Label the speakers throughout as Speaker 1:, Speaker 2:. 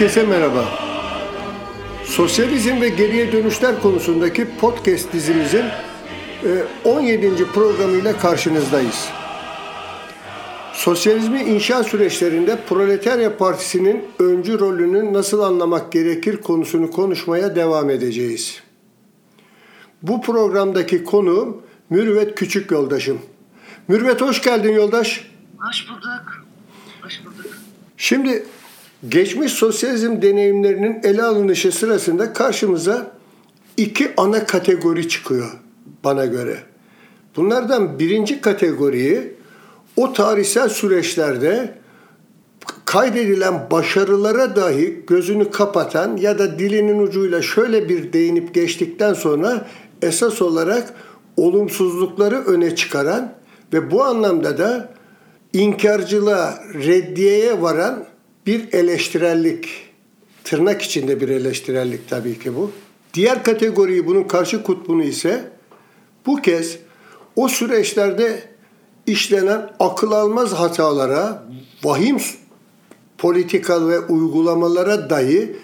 Speaker 1: Herkese merhaba. Sosyalizm ve geriye dönüşler konusundaki podcast dizimizin 17. E, programıyla karşınızdayız. Sosyalizmi inşa süreçlerinde Proletarya Partisi'nin öncü rolünü nasıl anlamak gerekir konusunu konuşmaya devam edeceğiz. Bu programdaki konu Mürüvvet Küçük Yoldaşım. Mürüvvet hoş geldin yoldaş.
Speaker 2: Hoş bulduk. Hoş bulduk.
Speaker 1: Şimdi geçmiş sosyalizm deneyimlerinin ele alınışı sırasında karşımıza iki ana kategori çıkıyor bana göre. Bunlardan birinci kategoriyi o tarihsel süreçlerde kaydedilen başarılara dahi gözünü kapatan ya da dilinin ucuyla şöyle bir değinip geçtikten sonra esas olarak olumsuzlukları öne çıkaran ve bu anlamda da inkarcılığa, reddiyeye varan bir eleştirellik, tırnak içinde bir eleştirellik tabii ki bu. Diğer kategoriyi bunun karşı kutbunu ise bu kez o süreçlerde işlenen akıl almaz hatalara, vahim politikal ve uygulamalara dahi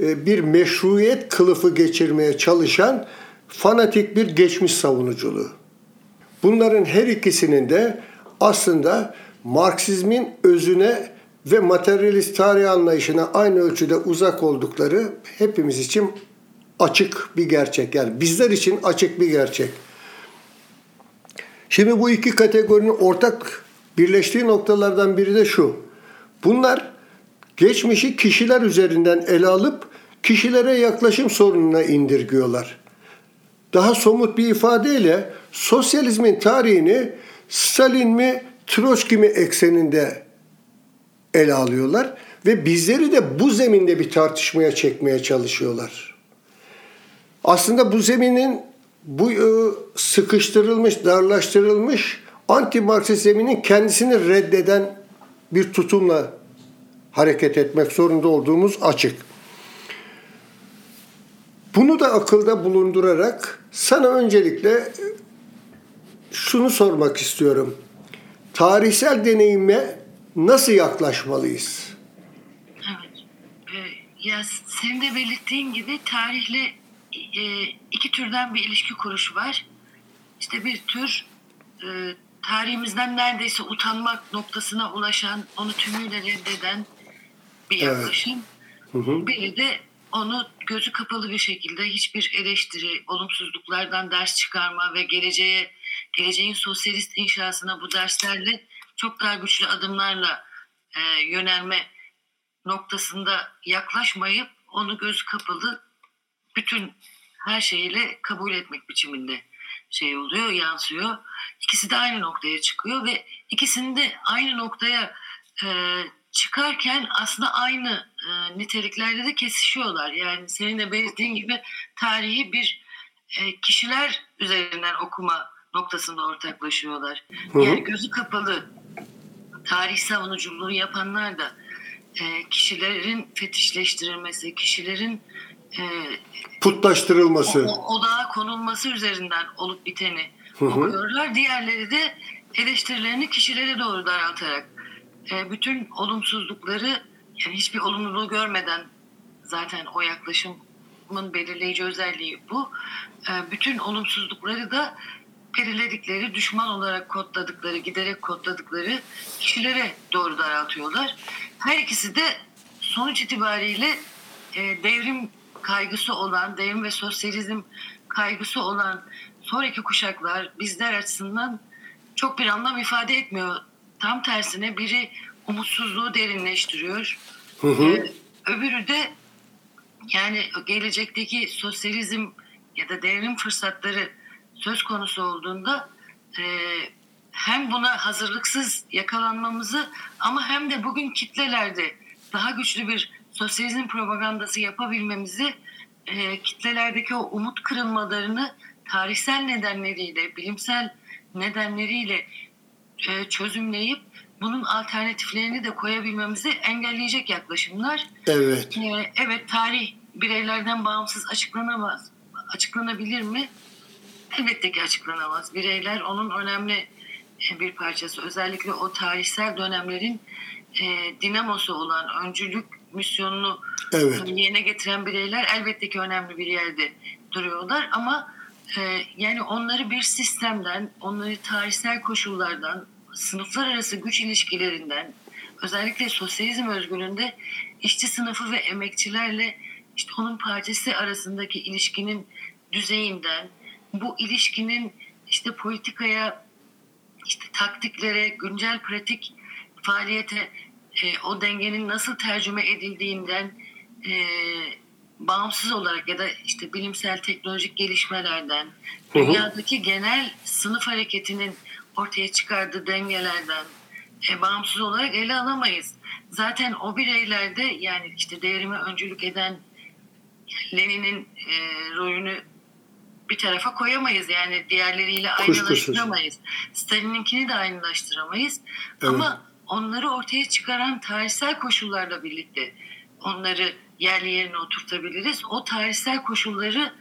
Speaker 1: e, bir meşruiyet kılıfı geçirmeye çalışan fanatik bir geçmiş savunuculuğu. Bunların her ikisinin de aslında Marksizmin özüne ve materyalist tarih anlayışına aynı ölçüde uzak oldukları hepimiz için açık bir gerçek. Yani bizler için açık bir gerçek. Şimdi bu iki kategorinin ortak birleştiği noktalardan biri de şu. Bunlar geçmişi kişiler üzerinden ele alıp kişilere yaklaşım sorununa indirgiyorlar. Daha somut bir ifadeyle sosyalizmin tarihini Stalin mi Troçki mi ekseninde ele alıyorlar ve bizleri de bu zeminde bir tartışmaya çekmeye çalışıyorlar. Aslında bu zeminin bu e, sıkıştırılmış, darlaştırılmış anti Marksist zeminin kendisini reddeden bir tutumla hareket etmek zorunda olduğumuz açık. Bunu da akılda bulundurarak sana öncelikle şunu sormak istiyorum. Tarihsel deneyime nasıl yaklaşmalıyız?
Speaker 2: Evet. Ee, ya senin de belirttiğin gibi tarihle e, iki türden bir ilişki kuruşu var. İşte bir tür e, tarihimizden neredeyse utanmak noktasına ulaşan, onu tümüyle reddeden bir yaklaşım. Evet. Hı hı. Biri de onu gözü kapalı bir şekilde hiçbir eleştiri, olumsuzluklardan ders çıkarma ve geleceğe geleceğin sosyalist inşasına bu derslerle çok daha güçlü adımlarla e, yönelme noktasında yaklaşmayıp onu göz kapalı bütün her şeyiyle kabul etmek biçiminde şey oluyor, yansıyor. İkisi de aynı noktaya çıkıyor ve ikisini de aynı noktaya e, çıkarken aslında aynı e, niteliklerde de kesişiyorlar. Yani senin de belirttiğin gibi tarihi bir e, kişiler üzerinden okuma noktasında ortaklaşıyorlar. Yani gözü kapalı tarih savunuculuğu yapanlar da e, kişilerin fetişleştirilmesi, kişilerin
Speaker 1: e, putlaştırılması,
Speaker 2: o, odağa konulması üzerinden olup biteni hı hı. okuyorlar. Diğerleri de eleştirilerini kişilere doğru daraltarak e, bütün olumsuzlukları yani hiçbir olumluluğu görmeden zaten o yaklaşımın belirleyici özelliği bu. E, bütün olumsuzlukları da belirledikleri, düşman olarak kodladıkları, giderek kodladıkları kişilere doğru daraltıyorlar. Her ikisi de sonuç itibariyle e, devrim kaygısı olan, devrim ve sosyalizm kaygısı olan sonraki kuşaklar bizler açısından çok bir anlam ifade etmiyor. Tam tersine biri umutsuzluğu derinleştiriyor. Hı hı. Ee, öbürü de yani gelecekteki sosyalizm ya da devrim fırsatları söz konusu olduğunda e, hem buna hazırlıksız yakalanmamızı ama hem de bugün kitlelerde daha güçlü bir sosyalizm propagandası yapabilmemizi e, kitlelerdeki o umut kırılmalarını tarihsel nedenleriyle, bilimsel nedenleriyle e, çözümleyip bunun alternatiflerini de koyabilmemizi engelleyecek yaklaşımlar.
Speaker 1: Evet.
Speaker 2: E, evet tarih bireylerden bağımsız açıklanamaz. Açıklanabilir mi? Elbette ki açıklanamaz. Bireyler onun önemli e, bir parçası. Özellikle o tarihsel dönemlerin e, dinamosu olan, öncülük misyonunu
Speaker 1: Evet.
Speaker 2: yerine getiren bireyler elbette ki önemli bir yerde duruyorlar ama e, yani onları bir sistemden, onları tarihsel koşullardan, sınıflar arası güç ilişkilerinden, özellikle sosyalizm özgürlüğünde işçi sınıfı ve emekçilerle işte onun partisi arasındaki ilişkinin düzeyinden, bu ilişkinin işte politikaya, işte taktiklere, güncel pratik faaliyete e, o dengenin nasıl tercüme edildiğinden e, bağımsız olarak ya da işte bilimsel teknolojik gelişmelerden,
Speaker 1: Hı hı.
Speaker 2: dünyadaki genel sınıf hareketinin ortaya çıkardığı dengelerden e, bağımsız olarak ele alamayız. Zaten o bireylerde yani işte değerime öncülük eden Lenin'in e, rolünü bir tarafa koyamayız. Yani diğerleriyle aynılaştıramayız. Stalin'inkini de aynılaştıramayız.
Speaker 1: Evet.
Speaker 2: Ama onları ortaya çıkaran tarihsel koşullarla birlikte onları yerli yerine oturtabiliriz. O tarihsel koşulları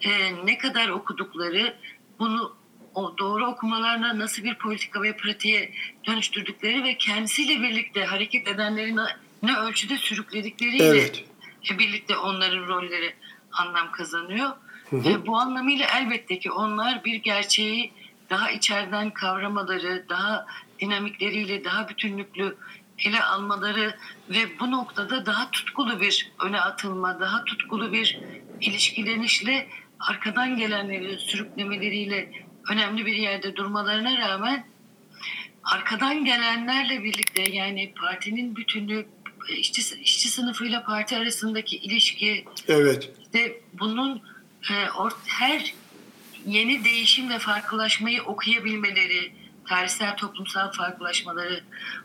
Speaker 2: e, ne kadar okudukları, bunu o doğru okumalarına nasıl bir politika ve pratiğe dönüştürdükleri ve kendisiyle birlikte hareket edenleri ne- ölçüde sürükledikleriyle
Speaker 1: Evet.
Speaker 2: birlikte onların rolleri anlam kazanıyor.
Speaker 1: Hı hı.
Speaker 2: E, bu anlamıyla elbette ki onlar bir gerçeği daha içeriden kavramaları, daha dinamikleriyle daha bütünlüklü ele almaları ve bu noktada daha tutkulu bir öne atılma, daha tutkulu bir ilişkilenişle arkadan gelenleri sürüklemeleriyle önemli bir yerde durmalarına rağmen arkadan gelenlerle birlikte yani partinin bütünlüğü işçi, işçi sınıfıyla parti arasındaki ilişki
Speaker 1: Evet.
Speaker 2: işte bunun her yeni değişim ve farklılaşmayı okuyabilmeleri, tarihsel toplumsal farklılaşmaları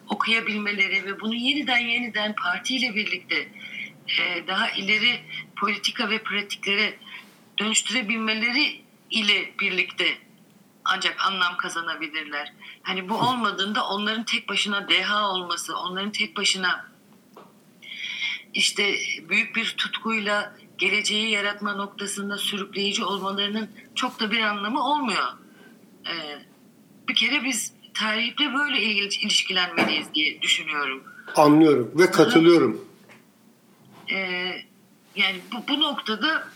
Speaker 2: okuyabilmeleri ve bunu yeniden yeniden partiyle birlikte e, daha ileri politika ve pratiklere dönüştürebilmeleri ile birlikte ancak anlam kazanabilirler. Hani bu olmadığında onların tek başına deha olması, onların tek başına işte büyük bir tutkuyla geleceği yaratma noktasında sürükleyici olmalarının çok da bir anlamı olmuyor. Ee, bir kere biz tarihle böyle ilişkilenmeliyiz diye düşünüyorum.
Speaker 1: Anlıyorum ve katılıyorum.
Speaker 2: Ee, yani bu, bu noktada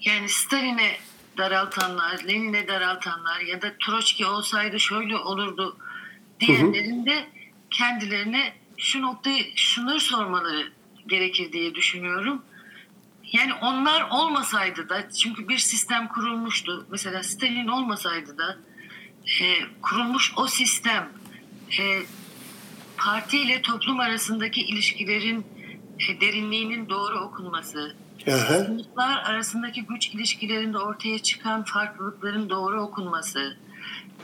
Speaker 2: yani Stalin'e daraltanlar, Lenin'e daraltanlar ya da Troçki olsaydı şöyle olurdu diyenlerin de kendilerine şu noktayı şunları sormaları gerekir diye düşünüyorum. Yani onlar olmasaydı da çünkü bir sistem kurulmuştu. Mesela Stalin olmasaydı da e, kurulmuş o sistem e, parti ile toplum arasındaki ilişkilerin e, derinliğinin doğru okunması, sınıflar arasındaki güç ilişkilerinde ortaya çıkan farklılıkların doğru okunması,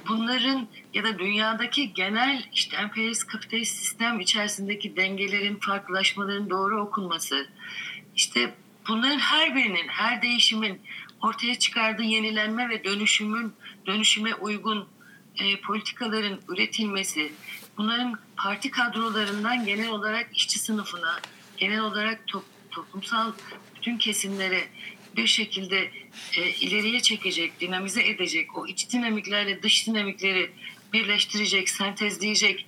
Speaker 2: bunların ya da dünyadaki genel işte emperyalist kapitalist sistem içerisindeki dengelerin, farklılaşmaların doğru okunması, işte bunların her birinin, her değişimin ortaya çıkardığı yenilenme ve dönüşümün dönüşüme uygun e, politikaların üretilmesi, bunların parti kadrolarından genel olarak işçi sınıfına, genel olarak top- toplumsal bütün kesimlere bir şekilde e, ileriye çekecek, dinamize edecek, o iç dinamiklerle dış dinamikleri birleştirecek, sentezleyecek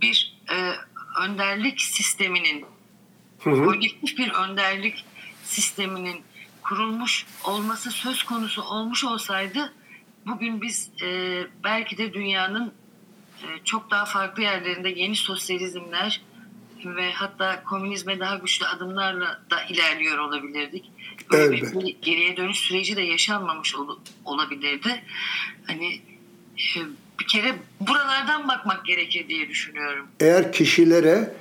Speaker 2: bir e, önderlik sisteminin
Speaker 1: Hı hı.
Speaker 2: kolektif bir önderlik sisteminin kurulmuş olması söz konusu olmuş olsaydı bugün biz e, belki de dünyanın e, çok daha farklı yerlerinde yeni sosyalizmler ve hatta komünizme daha güçlü adımlarla da ilerliyor olabilirdik. Böyle
Speaker 1: Elbet.
Speaker 2: bir geriye dönüş süreci de yaşanmamış ol- olabilirdi. Hani e, bir kere buralardan bakmak gerekir diye düşünüyorum.
Speaker 1: Eğer kişilere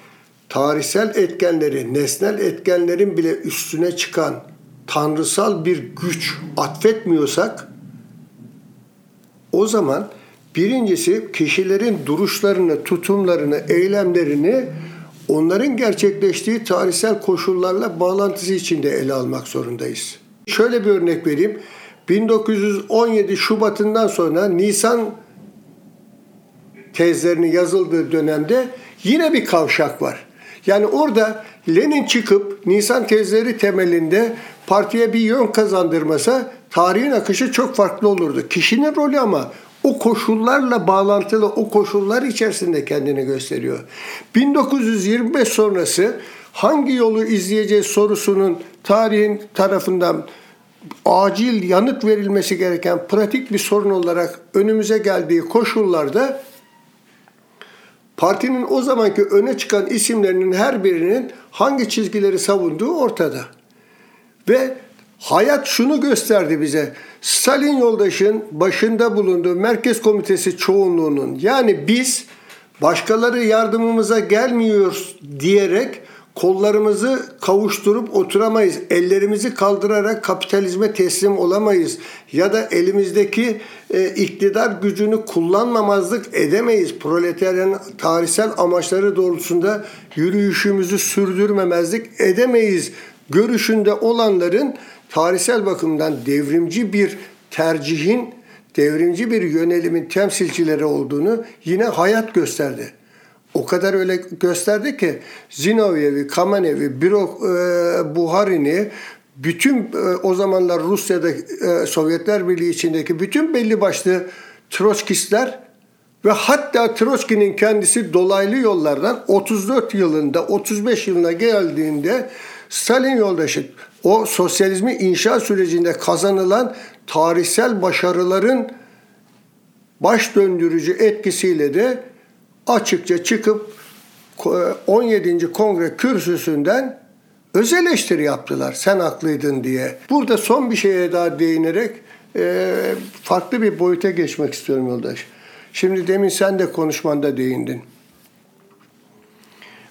Speaker 1: tarihsel etkenleri, nesnel etkenlerin bile üstüne çıkan tanrısal bir güç atfetmiyorsak o zaman birincisi kişilerin duruşlarını, tutumlarını, eylemlerini onların gerçekleştiği tarihsel koşullarla bağlantısı içinde ele almak zorundayız. Şöyle bir örnek vereyim. 1917 Şubat'ından sonra Nisan tezlerinin yazıldığı dönemde yine bir kavşak var. Yani orada Lenin çıkıp Nisan tezleri temelinde partiye bir yön kazandırmasa tarihin akışı çok farklı olurdu. Kişinin rolü ama o koşullarla bağlantılı, o koşullar içerisinde kendini gösteriyor. 1925 sonrası hangi yolu izleyeceğiz sorusunun tarihin tarafından acil yanıt verilmesi gereken pratik bir sorun olarak önümüze geldiği koşullarda partinin o zamanki öne çıkan isimlerinin her birinin hangi çizgileri savunduğu ortada. Ve hayat şunu gösterdi bize. Stalin yoldaşın başında bulunduğu Merkez Komitesi çoğunluğunun yani biz başkaları yardımımıza gelmiyor diyerek kollarımızı kavuşturup oturamayız. Ellerimizi kaldırarak kapitalizme teslim olamayız. Ya da elimizdeki e, iktidar gücünü kullanmamazlık edemeyiz. Proletaryanın tarihsel amaçları doğrultusunda yürüyüşümüzü sürdürmemezlik edemeyiz. Görüşünde olanların tarihsel bakımdan devrimci bir tercihin, devrimci bir yönelimin temsilcileri olduğunu yine hayat gösterdi. O kadar öyle gösterdi ki Zinovyev'i, Kamenev'i, Biro, e, Buharin'i, bütün e, o zamanlar Rusya'da e, Sovyetler Birliği içindeki bütün belli başlı Troçkistler ve hatta Troçki'nin kendisi dolaylı yollardan 34 yılında 35 yılına geldiğinde Stalin yoldaşı o sosyalizmi inşa sürecinde kazanılan tarihsel başarıların baş döndürücü etkisiyle de açıkça çıkıp 17. E, Kongre kürsüsünden öz eleştiri yaptılar. Sen haklıydın diye. Burada son bir şeye daha değinerek e, farklı bir boyuta geçmek istiyorum yoldaş. Şimdi demin sen de konuşmanda değindin.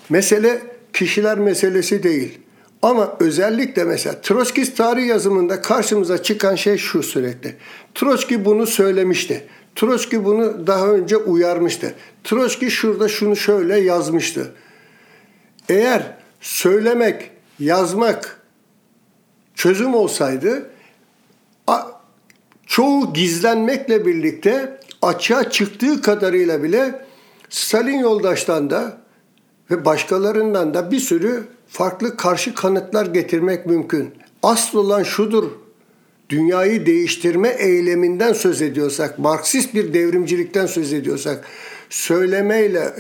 Speaker 1: Mesele kişiler meselesi değil. Ama özellikle mesela Troçkist tarih yazımında karşımıza çıkan şey şu sürekli. Troçki bunu söylemişti. Troçki bunu daha önce uyarmıştı. Troçki şurada şunu şöyle yazmıştı. Eğer söylemek, yazmak çözüm olsaydı çoğu gizlenmekle birlikte açığa çıktığı kadarıyla bile Stalin yoldaştan da ve başkalarından da bir sürü farklı karşı kanıtlar getirmek mümkün. Asıl olan şudur dünyayı değiştirme eyleminden söz ediyorsak, Marksist bir devrimcilikten söz ediyorsak, söylemeyle,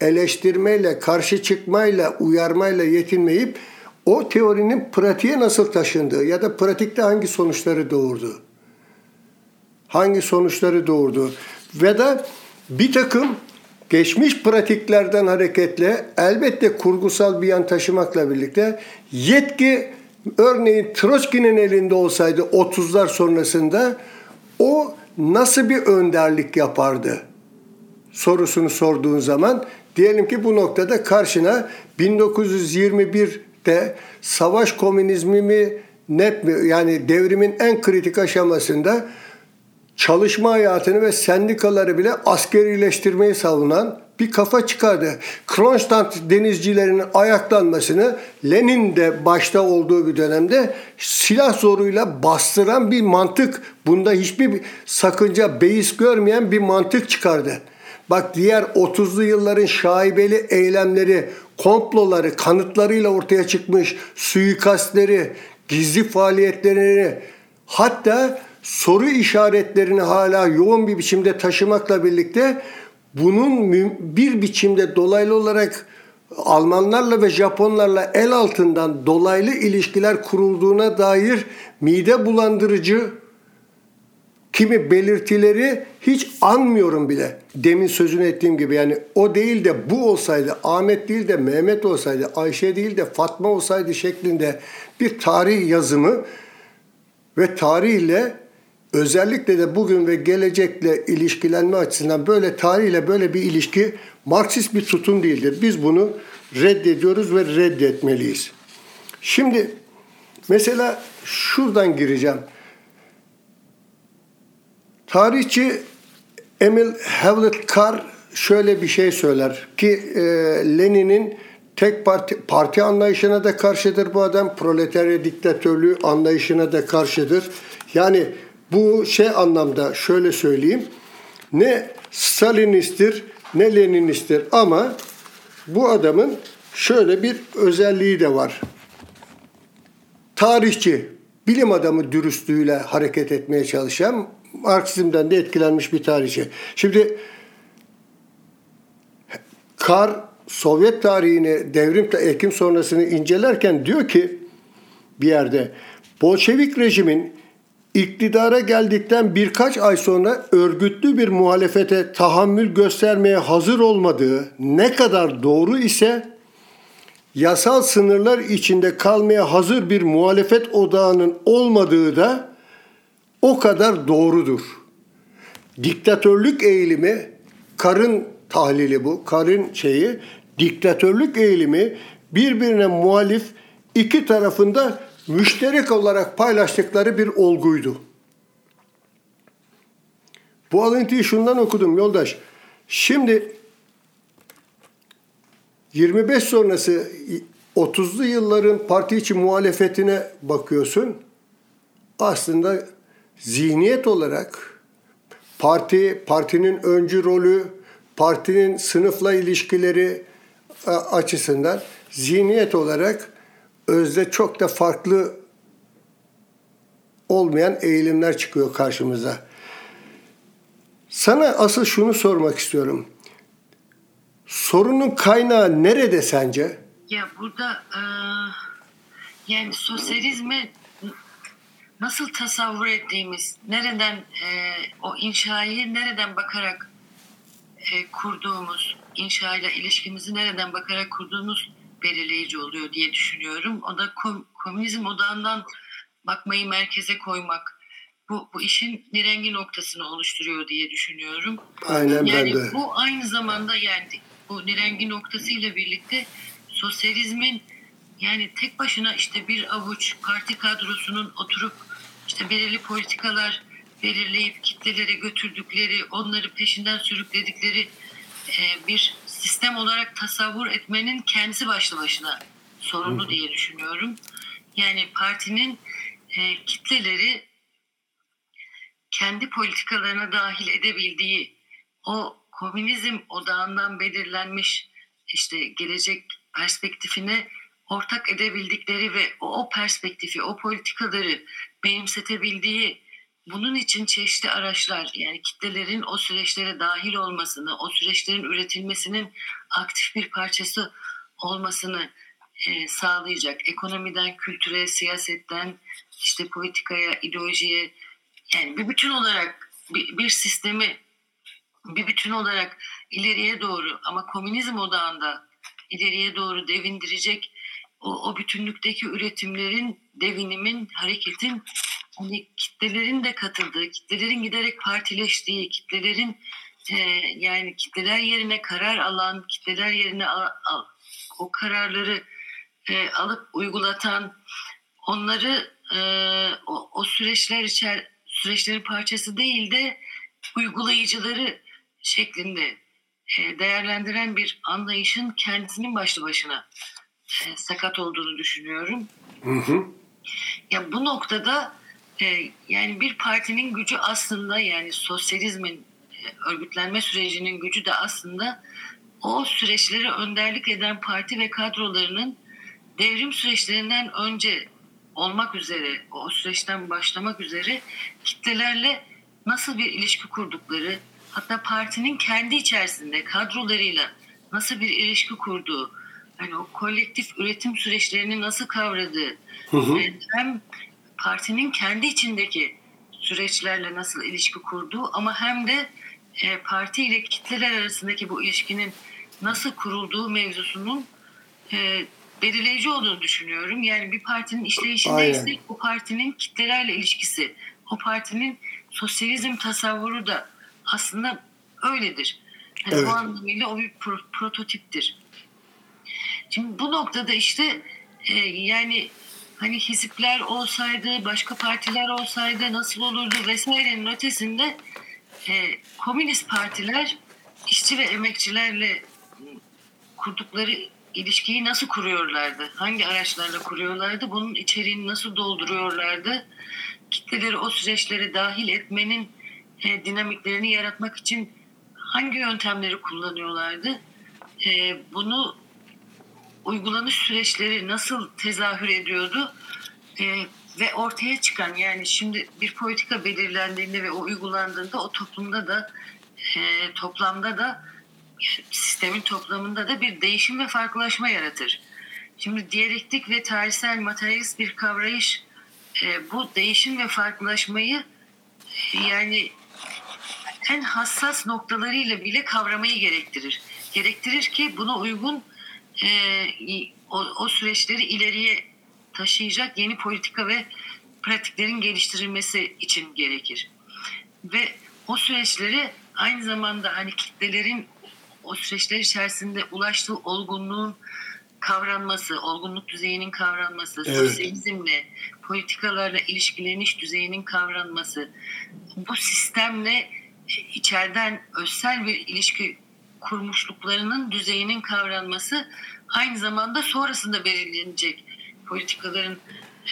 Speaker 1: eleştirmeyle, karşı çıkmayla, uyarmayla yetinmeyip o teorinin pratiğe nasıl taşındığı ya da pratikte hangi sonuçları doğurdu? Hangi sonuçları doğurdu? Ve de bir takım geçmiş pratiklerden hareketle elbette kurgusal bir yan taşımakla birlikte yetki örneğin Troçki'nin elinde olsaydı 30'lar sonrasında o nasıl bir önderlik yapardı? Sorusunu sorduğun zaman diyelim ki bu noktada karşına 1921'de savaş komünizmi mi net mi yani devrimin en kritik aşamasında çalışma hayatını ve sendikaları bile askerileştirmeyi savunan bir kafa çıkardı. Kronstadt denizcilerinin ayaklanmasını Lenin de başta olduğu bir dönemde silah zoruyla bastıran bir mantık, bunda hiçbir sakınca, beis görmeyen bir mantık çıkardı. Bak diğer 30'lu yılların şaibeli eylemleri, komploları, kanıtlarıyla ortaya çıkmış suikastleri, gizli faaliyetlerini hatta soru işaretlerini hala yoğun bir biçimde taşımakla birlikte bunun bir biçimde dolaylı olarak Almanlarla ve Japonlarla el altından dolaylı ilişkiler kurulduğuna dair mide bulandırıcı kimi belirtileri hiç anmıyorum bile. Demin sözünü ettiğim gibi yani o değil de bu olsaydı, Ahmet değil de Mehmet olsaydı, Ayşe değil de Fatma olsaydı şeklinde bir tarih yazımı ve tarihle özellikle de bugün ve gelecekle ilişkilenme açısından böyle tarihle böyle bir ilişki Marksist bir tutum değildir. Biz bunu reddediyoruz ve reddetmeliyiz. Şimdi mesela şuradan gireceğim. Tarihçi Emil Hewlett Carr şöyle bir şey söyler ki e, Lenin'in tek parti, parti anlayışına da karşıdır bu adam. Proletarya diktatörlüğü anlayışına da karşıdır. Yani bu şey anlamda şöyle söyleyeyim. Ne Stalinisttir ne Leninisttir ama bu adamın şöyle bir özelliği de var. Tarihçi, bilim adamı dürüstlüğüyle hareket etmeye çalışan Marksizmden de etkilenmiş bir tarihçi. Şimdi Kar Sovyet tarihini, devrim Ekim sonrasını incelerken diyor ki bir yerde Bolşevik rejimin iktidara geldikten birkaç ay sonra örgütlü bir muhalefete tahammül göstermeye hazır olmadığı ne kadar doğru ise yasal sınırlar içinde kalmaya hazır bir muhalefet odağının olmadığı da o kadar doğrudur. Diktatörlük eğilimi, karın tahlili bu, karın şeyi, diktatörlük eğilimi birbirine muhalif iki tarafında müşterek olarak paylaştıkları bir olguydu. Bu alıntıyı şundan okudum yoldaş. Şimdi 25 sonrası 30'lu yılların parti içi muhalefetine bakıyorsun. Aslında zihniyet olarak parti, partinin öncü rolü, partinin sınıfla ilişkileri e, açısından zihniyet olarak özde çok da farklı olmayan eğilimler çıkıyor karşımıza. Sana asıl şunu sormak istiyorum. Sorunun kaynağı nerede sence?
Speaker 2: Ya burada e, yani sosyalizmi nasıl tasavvur ettiğimiz, nereden e, o inşayı nereden bakarak e, kurduğumuz, inşayla ilişkimizi nereden bakarak kurduğumuz belirleyici oluyor diye düşünüyorum. O da kom, komünizm odağından bakmayı merkeze koymak bu, bu işin nirengi noktasını oluşturuyor diye düşünüyorum.
Speaker 1: Aynen
Speaker 2: yani
Speaker 1: ben de.
Speaker 2: Bu aynı zamanda yani bu nirengi noktasıyla birlikte sosyalizmin yani tek başına işte bir avuç parti kadrosunun oturup işte belirli politikalar belirleyip kitlelere götürdükleri, onları peşinden sürükledikleri e, bir sistem olarak tasavvur etmenin kendisi başlı başına sorunlu diye düşünüyorum. Yani partinin e, kitleleri kendi politikalarına dahil edebildiği o komünizm odağından belirlenmiş işte gelecek perspektifine ortak edebildikleri ve o, o perspektifi, o politikaları benimsetebildiği bunun için çeşitli araçlar yani kitlelerin o süreçlere dahil olmasını, o süreçlerin üretilmesinin aktif bir parçası olmasını e, sağlayacak. Ekonomiden, kültüre, siyasetten, işte politikaya, ideolojiye yani bir bütün olarak bir, bir sistemi bir bütün olarak ileriye doğru ama komünizm odağında ileriye doğru devindirecek o, o bütünlükteki üretimlerin, devinimin, hareketin hani kitlelerin de katıldığı, kitlelerin giderek partileştiği, kitlelerin e, yani kitleler yerine karar alan, kitleler yerine al, al, o kararları e, alıp uygulatan, onları e, o, o süreçler içer süreçlerin parçası değil de uygulayıcıları şeklinde e, değerlendiren bir anlayışın kendisinin başlı başına e, sakat olduğunu düşünüyorum. Hı hı. Ya bu noktada e, yani bir partinin gücü aslında yani sosyalizmin e, örgütlenme sürecinin gücü de aslında o süreçleri önderlik eden parti ve kadrolarının devrim süreçlerinden önce olmak üzere, o süreçten başlamak üzere kitlelerle nasıl bir ilişki kurdukları, hatta partinin kendi içerisinde kadrolarıyla nasıl bir ilişki kurduğu, hani o kolektif üretim süreçlerini nasıl kavradığı, hı hı. hem partinin kendi içindeki süreçlerle nasıl ilişki kurduğu ama hem de e, parti ile kitleler arasındaki bu ilişkinin nasıl kurulduğu mevzusunun e, belirleyici olduğunu düşünüyorum. Yani bir partinin işleyişindeyse o partinin kitlelerle ilişkisi, o partinin sosyalizm tasavvuru da aslında öyledir. Yani evet. Bu anlamıyla o bir pro- prototiptir. Şimdi bu noktada işte e, yani hani hizipler olsaydı, başka partiler olsaydı nasıl olurdu vesairenin ötesinde e, komünist partiler işçi ve emekçilerle kurdukları ilişkiyi nasıl kuruyorlardı? Hangi araçlarla kuruyorlardı? Bunun içeriğini nasıl dolduruyorlardı? Kitleleri o süreçlere dahil etmenin e, dinamiklerini yaratmak için hangi yöntemleri kullanıyorlardı? E, bunu uygulanış süreçleri nasıl tezahür ediyordu? E, ve ortaya çıkan yani şimdi bir politika belirlendiğinde ve o uygulandığında o toplumda da e, toplamda da sistemin toplamında da bir değişim ve farklılaşma yaratır. Şimdi diyalektik ve tarihsel materyalist bir kavrayış e, bu değişim ve farklılaşmayı yani en hassas noktalarıyla bile kavramayı gerektirir. Gerektirir ki buna uygun e, o, o süreçleri ileriye taşıyacak yeni politika ve pratiklerin geliştirilmesi için gerekir. Ve o süreçleri aynı zamanda hani kitlelerin o süreçler içerisinde ulaştığı olgunluğun kavranması, olgunluk düzeyinin kavranması, evet. sosyalizmle, politikalarla ilişkileniş düzeyinin kavranması, bu sistemle içeriden özsel bir ilişki kurmuşluklarının düzeyinin kavranması aynı zamanda sonrasında belirlenecek politikaların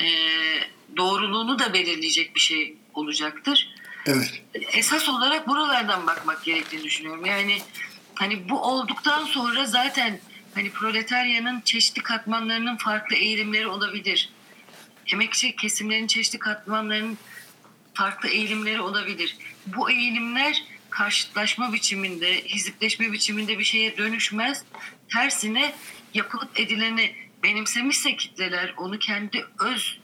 Speaker 2: e, doğruluğunu da belirleyecek bir şey olacaktır.
Speaker 1: Evet.
Speaker 2: Esas olarak buralardan bakmak gerektiğini düşünüyorum. Yani hani bu olduktan sonra zaten hani proletaryanın çeşitli katmanlarının farklı eğilimleri olabilir. Emekçi kesimlerin çeşitli katmanlarının farklı eğilimleri olabilir. Bu eğilimler karşıtlaşma biçiminde, hizipleşme biçiminde bir şeye dönüşmez. Tersine yapılıp edileni benimsemişse kitleler, onu kendi öz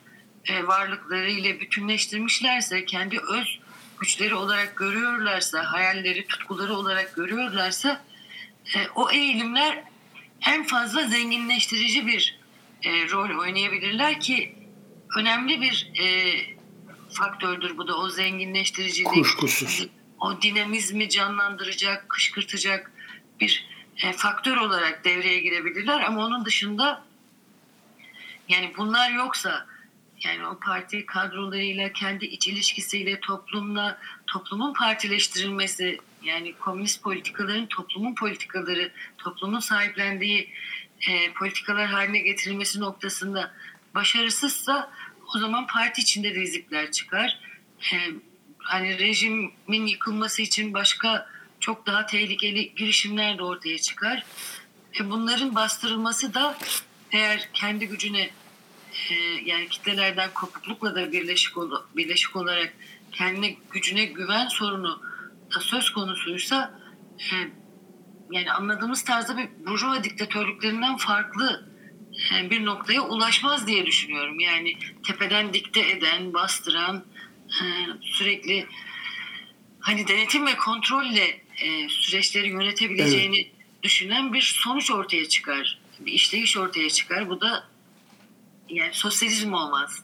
Speaker 2: e, varlıklarıyla bütünleştirmişlerse, kendi öz güçleri olarak görüyorlarsa, hayalleri, tutkuları olarak görüyorlarsa e, o eğilimler en fazla zenginleştirici bir e, rol oynayabilirler ki önemli bir faktördür bu da o zenginleştiricilik.
Speaker 1: Kuşkusuz.
Speaker 2: O dinamizmi canlandıracak, kışkırtacak bir e, faktör olarak devreye girebilirler ama onun dışında yani bunlar yoksa yani o parti kadrolarıyla kendi iç ilişkisiyle toplumla toplumun partileştirilmesi yani komünist politikaların toplumun politikaları toplumun sahiplendiği e, politikalar haline getirilmesi noktasında başarısızsa o zaman parti içinde rizikler çıkar. E, hani rejimin yıkılması için başka çok daha tehlikeli girişimler de ortaya çıkar. E, bunların bastırılması da eğer kendi gücüne e, yani kitlelerden kopuklukla da birleşik, birleşik olarak kendine gücüne güven sorunu da söz konusuysa e, yani anladığımız tarzda bir burjuva diktatörlüklerinden farklı e, bir noktaya ulaşmaz diye düşünüyorum. Yani tepeden dikte eden, bastıran, e, sürekli hani denetim ve kontrolle e, süreçleri yönetebileceğini evet. düşünen bir sonuç ortaya çıkar. Bir işleyiş ortaya çıkar. Bu da yani sosyalizm olmaz.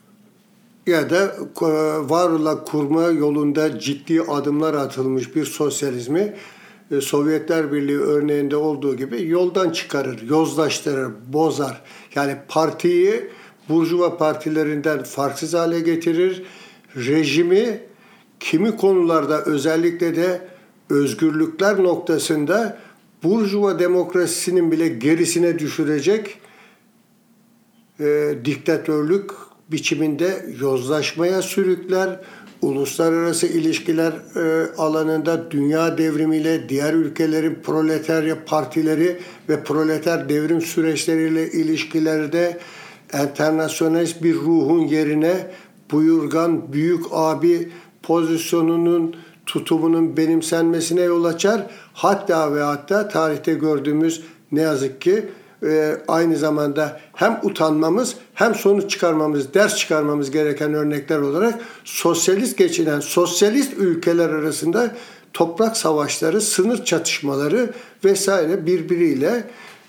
Speaker 1: Ya da e, varla kurma yolunda ciddi adımlar atılmış bir sosyalizmi e, Sovyetler Birliği örneğinde olduğu gibi yoldan çıkarır, yozlaştırır, bozar. Yani partiyi Burjuva partilerinden farksız hale getirir. Rejimi kimi konularda özellikle de özgürlükler noktasında Burjuva demokrasisinin bile gerisine düşürecek e, diktatörlük biçiminde yozlaşmaya sürükler. Uluslararası ilişkiler e, alanında dünya devrimiyle diğer ülkelerin proletarya partileri ve proleter devrim süreçleriyle ilişkilerde internasyonalist bir ruhun yerine buyurgan büyük abi pozisyonunun tutumunun benimsenmesine yol açar. Hatta ve hatta tarihte gördüğümüz ne yazık ki e, aynı zamanda hem utanmamız hem sonuç çıkarmamız, ders çıkarmamız gereken örnekler olarak sosyalist geçinen sosyalist ülkeler arasında toprak savaşları, sınır çatışmaları vesaire birbiriyle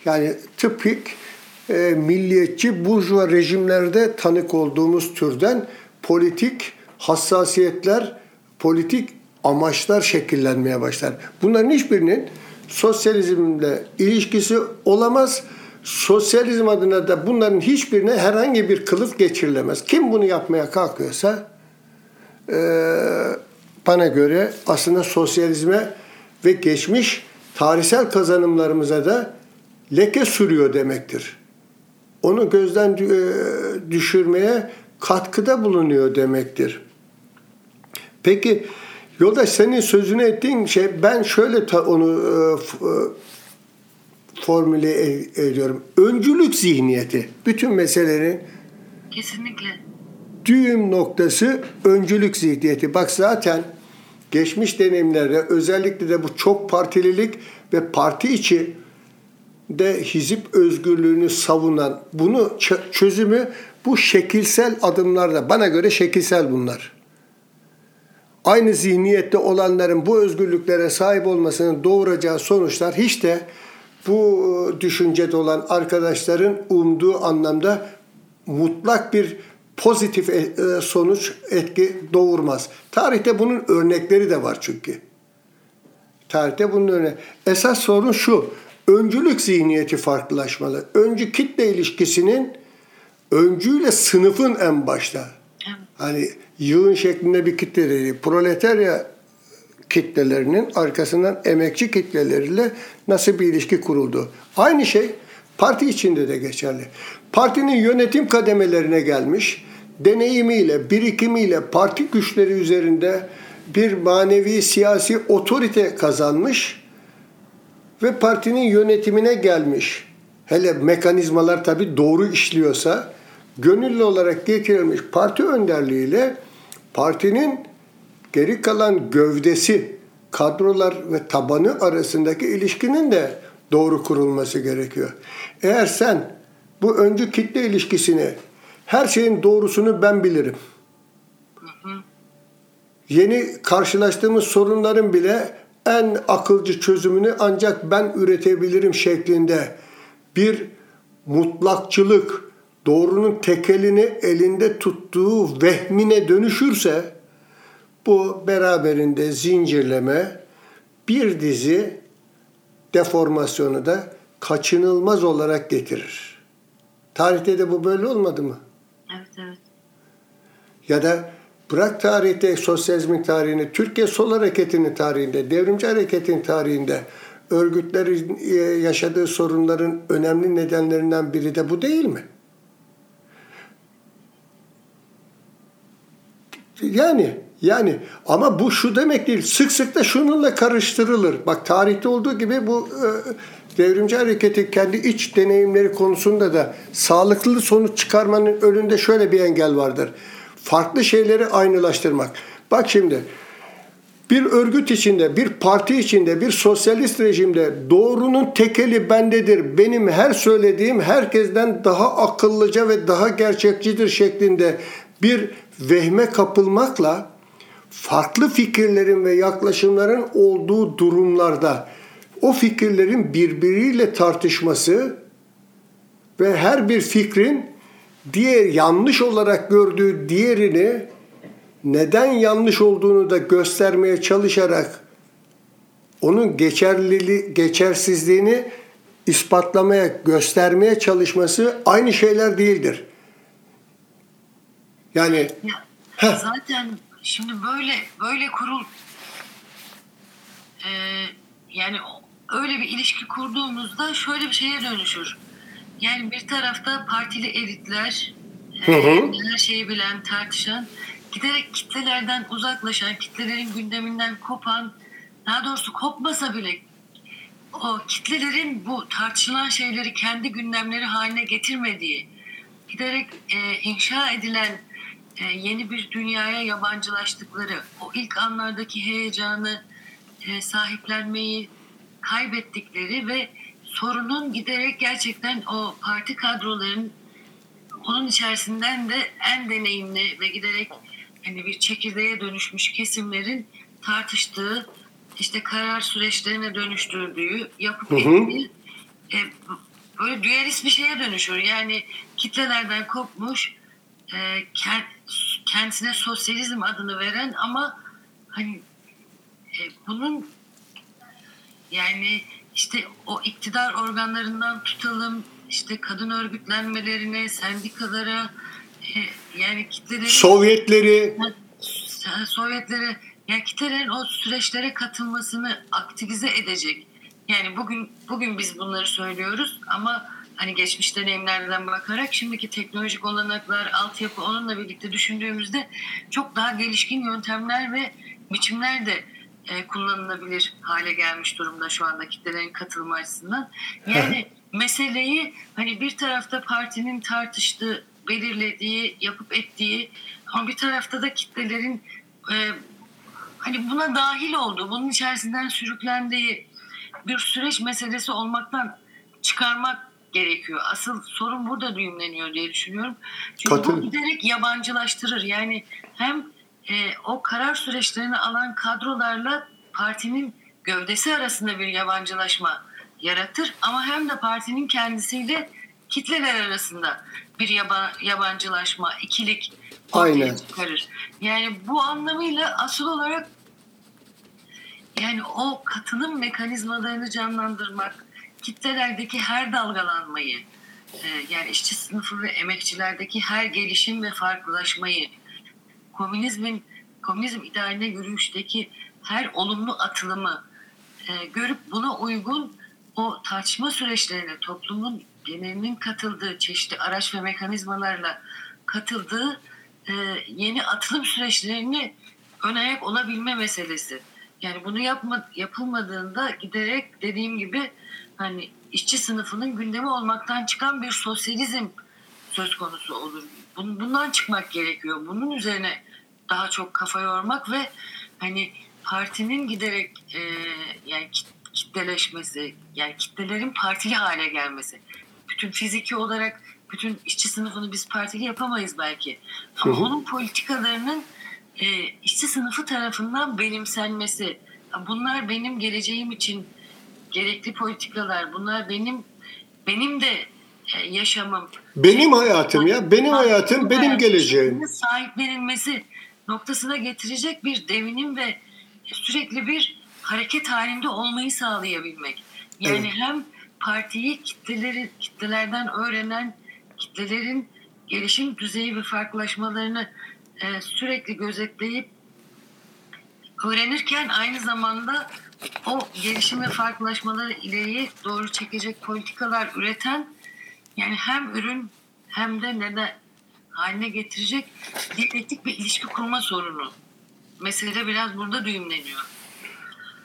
Speaker 1: yani tıpik e, milliyetçi burjuva rejimlerde tanık olduğumuz türden politik hassasiyetler, politik amaçlar şekillenmeye başlar. Bunların hiçbirinin sosyalizmle ilişkisi olamaz. Sosyalizm adına da bunların hiçbirine herhangi bir kılıf geçirilemez. Kim bunu yapmaya kalkıyorsa e, bana göre aslında sosyalizme ve geçmiş tarihsel kazanımlarımıza da leke sürüyor demektir. Onu gözden düşürmeye katkıda bulunuyor demektir. Peki yoldaş senin sözünü ettiğin şey ben şöyle ta, onu e, e, formüle e, ediyorum. Öncülük zihniyeti. Bütün meselelerin
Speaker 2: kesinlikle
Speaker 1: düğüm noktası öncülük zihniyeti. Bak zaten geçmiş deneyimlerde özellikle de bu çok partililik ve parti içi de hizip özgürlüğünü savunan bunu çözümü bu şekilsel adımlarda bana göre şekilsel bunlar. Aynı zihniyette olanların bu özgürlüklere sahip olmasının doğuracağı sonuçlar hiç de bu e, düşüncede olan arkadaşların umduğu anlamda mutlak bir pozitif e, e, sonuç etki doğurmaz. Tarihte bunun örnekleri de var çünkü. Tarihte bunun örneği. Esas sorun şu. Öncülük zihniyeti farklılaşmalı. Öncü kitle ilişkisinin öncüyle sınıfın en başta. Hani yığın şeklinde bir kitle değil. Proletarya kitlelerinin arkasından emekçi kitleleriyle nasıl bir ilişki kuruldu. Aynı şey parti içinde de geçerli. Partinin yönetim kademelerine gelmiş, deneyimiyle, birikimiyle parti güçleri üzerinde bir manevi siyasi otorite kazanmış ve partinin yönetimine gelmiş. Hele mekanizmalar tabii doğru işliyorsa gönüllü olarak getirilmiş parti önderliğiyle partinin geri kalan gövdesi, kadrolar ve tabanı arasındaki ilişkinin de doğru kurulması gerekiyor. Eğer sen bu öncü kitle ilişkisini her şeyin doğrusunu ben bilirim. Yeni karşılaştığımız sorunların bile en akılcı çözümünü ancak ben üretebilirim şeklinde bir mutlakçılık, doğrunun tekelini elinde tuttuğu vehmine dönüşürse bu beraberinde zincirleme bir dizi deformasyonu da kaçınılmaz olarak getirir. Tarihte de bu böyle olmadı mı?
Speaker 2: Evet, evet.
Speaker 1: Ya da bırak tarihte sosyalizmin tarihini, Türkiye Sol Hareketi'nin tarihinde, devrimci hareketin tarihinde örgütlerin e, yaşadığı sorunların önemli nedenlerinden biri de bu değil mi? Yani yani ama bu şu demek değil. Sık sık da şununla karıştırılır. Bak tarihte olduğu gibi bu e, devrimci hareketi kendi iç deneyimleri konusunda da sağlıklı sonuç çıkarmanın önünde şöyle bir engel vardır. Farklı şeyleri aynılaştırmak. Bak şimdi bir örgüt içinde, bir parti içinde, bir sosyalist rejimde doğrunun tekeli bendedir. Benim her söylediğim herkesten daha akıllıca ve daha gerçekçidir şeklinde bir vehme kapılmakla farklı fikirlerin ve yaklaşımların olduğu durumlarda o fikirlerin birbiriyle tartışması ve her bir fikrin diğer yanlış olarak gördüğü diğerini neden yanlış olduğunu da göstermeye çalışarak onun geçerliliği, geçersizliğini ispatlamaya, göstermeye çalışması aynı şeyler değildir. Yani
Speaker 2: ya, zaten şimdi böyle böyle kurul e, yani öyle bir ilişki kurduğumuzda şöyle bir şeye dönüşür. Yani bir tarafta partili elitler, hı hı. her şeyi bilen, tartışan, giderek kitlelerden uzaklaşan, kitlelerin gündeminden kopan, daha doğrusu kopmasa bile o kitlelerin bu tartışılan şeyleri kendi gündemleri haline getirmediği, giderek e, inşa edilen e, yeni bir dünyaya yabancılaştıkları, o ilk anlardaki heyecanı, e, sahiplenmeyi kaybettikleri ve sorunun giderek gerçekten o parti kadroların onun içerisinden de en deneyimli ve giderek hani bir çekirdeğe dönüşmüş kesimlerin tartıştığı işte karar süreçlerine dönüştürdüğü yapıp ettiği e, böyle düelist bir şeye dönüşür. Yani kitlelerden kopmuş e, kendisine sosyalizm adını veren ama hani e, bunun yani işte o iktidar organlarından tutalım işte kadın örgütlenmelerine, sendikalara e, yani kitleleri
Speaker 1: Sovyetleri
Speaker 2: Sovyetleri yani kitlelerin o süreçlere katılmasını aktivize edecek. Yani bugün bugün biz bunları söylüyoruz ama hani geçmiş deneyimlerden bakarak şimdiki teknolojik olanaklar, altyapı onunla birlikte düşündüğümüzde çok daha gelişkin yöntemler ve biçimler de e, kullanılabilir hale gelmiş durumda şu anda kitlelerin katılma açısından. Yani meseleyi hani bir tarafta partinin tartıştığı, belirlediği, yapıp ettiği ama bir tarafta da kitlelerin e, hani buna dahil oldu, bunun içerisinden sürüklendiği bir süreç meselesi olmaktan çıkarmak gerekiyor. Asıl sorun burada düğümleniyor diye düşünüyorum. Çünkü
Speaker 1: Katıl.
Speaker 2: bu giderek yabancılaştırır. Yani hem e, o karar süreçlerini alan kadrolarla partinin gövdesi arasında bir yabancılaşma yaratır ama hem de partinin kendisiyle kitleler arasında bir yaba, yabancılaşma, ikilik
Speaker 1: Aynen.
Speaker 2: çıkarır. Yani bu anlamıyla asıl olarak yani o katılım mekanizmalarını canlandırmak, kitlelerdeki her dalgalanmayı, e, yani işçi sınıfı ve emekçilerdeki her gelişim ve farklılaşmayı, komünizmin komünizm idealine yürüyüşteki her olumlu atılımı e, görüp buna uygun o tartışma süreçlerine toplumun genelinin katıldığı çeşitli araç ve mekanizmalarla katıldığı e, yeni atılım süreçlerini ön ayak olabilme meselesi. Yani bunu yapma, yapılmadığında giderek dediğim gibi hani işçi sınıfının gündemi olmaktan çıkan bir sosyalizm söz konusu olur. Bun- Bundan çıkmak gerekiyor. Bunun üzerine daha çok kafa yormak ve hani partinin giderek e, yani kit- kitleleşmesi, yani kitlelerin partili hale gelmesi. Bütün fiziki olarak bütün işçi sınıfını biz partili yapamayız belki. Ama
Speaker 1: Hı hı.
Speaker 2: onun politikalarının e, işçi sınıfı tarafından benimsenmesi. Bunlar benim geleceğim için gerekli politikalar. Bunlar benim benim de e, yaşamım.
Speaker 1: Benim hayatım ya, benim hayatım, benim geleceğim.
Speaker 2: Sahiplenilmesi noktasına getirecek bir devinim ve sürekli bir hareket halinde olmayı sağlayabilmek. Yani
Speaker 1: Evet.
Speaker 2: hem partiyi kitleleri kitlelerden öğrenen kitlelerin gelişim düzeyi ve farklılaşmalarını e, sürekli gözetleyip öğrenirken aynı zamanda o gelişim ve farklılaşmaları ileriye doğru çekecek politikalar üreten yani hem ürün hem de neden haline getirecek diyalektik bir ilişki kurma sorunu. Mesele biraz burada düğümleniyor.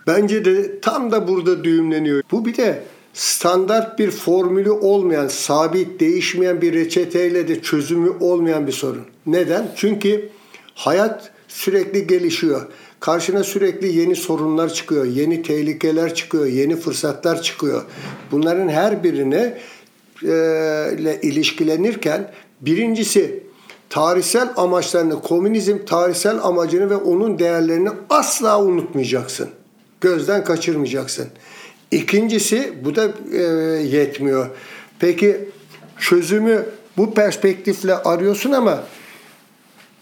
Speaker 1: Bence de tam da burada düğümleniyor. Bu bir de standart bir formülü olmayan, sabit, değişmeyen bir reçeteyle de çözümü olmayan bir sorun. Neden? Çünkü hayat sürekli gelişiyor. Karşına sürekli yeni sorunlar çıkıyor, yeni tehlikeler çıkıyor, yeni fırsatlar çıkıyor. Bunların her birine e, ile ilişkilenirken birincisi tarihsel amaçlarını, komünizm tarihsel amacını ve onun değerlerini asla unutmayacaksın. Gözden kaçırmayacaksın. İkincisi bu da e, yetmiyor. Peki çözümü bu perspektifle arıyorsun ama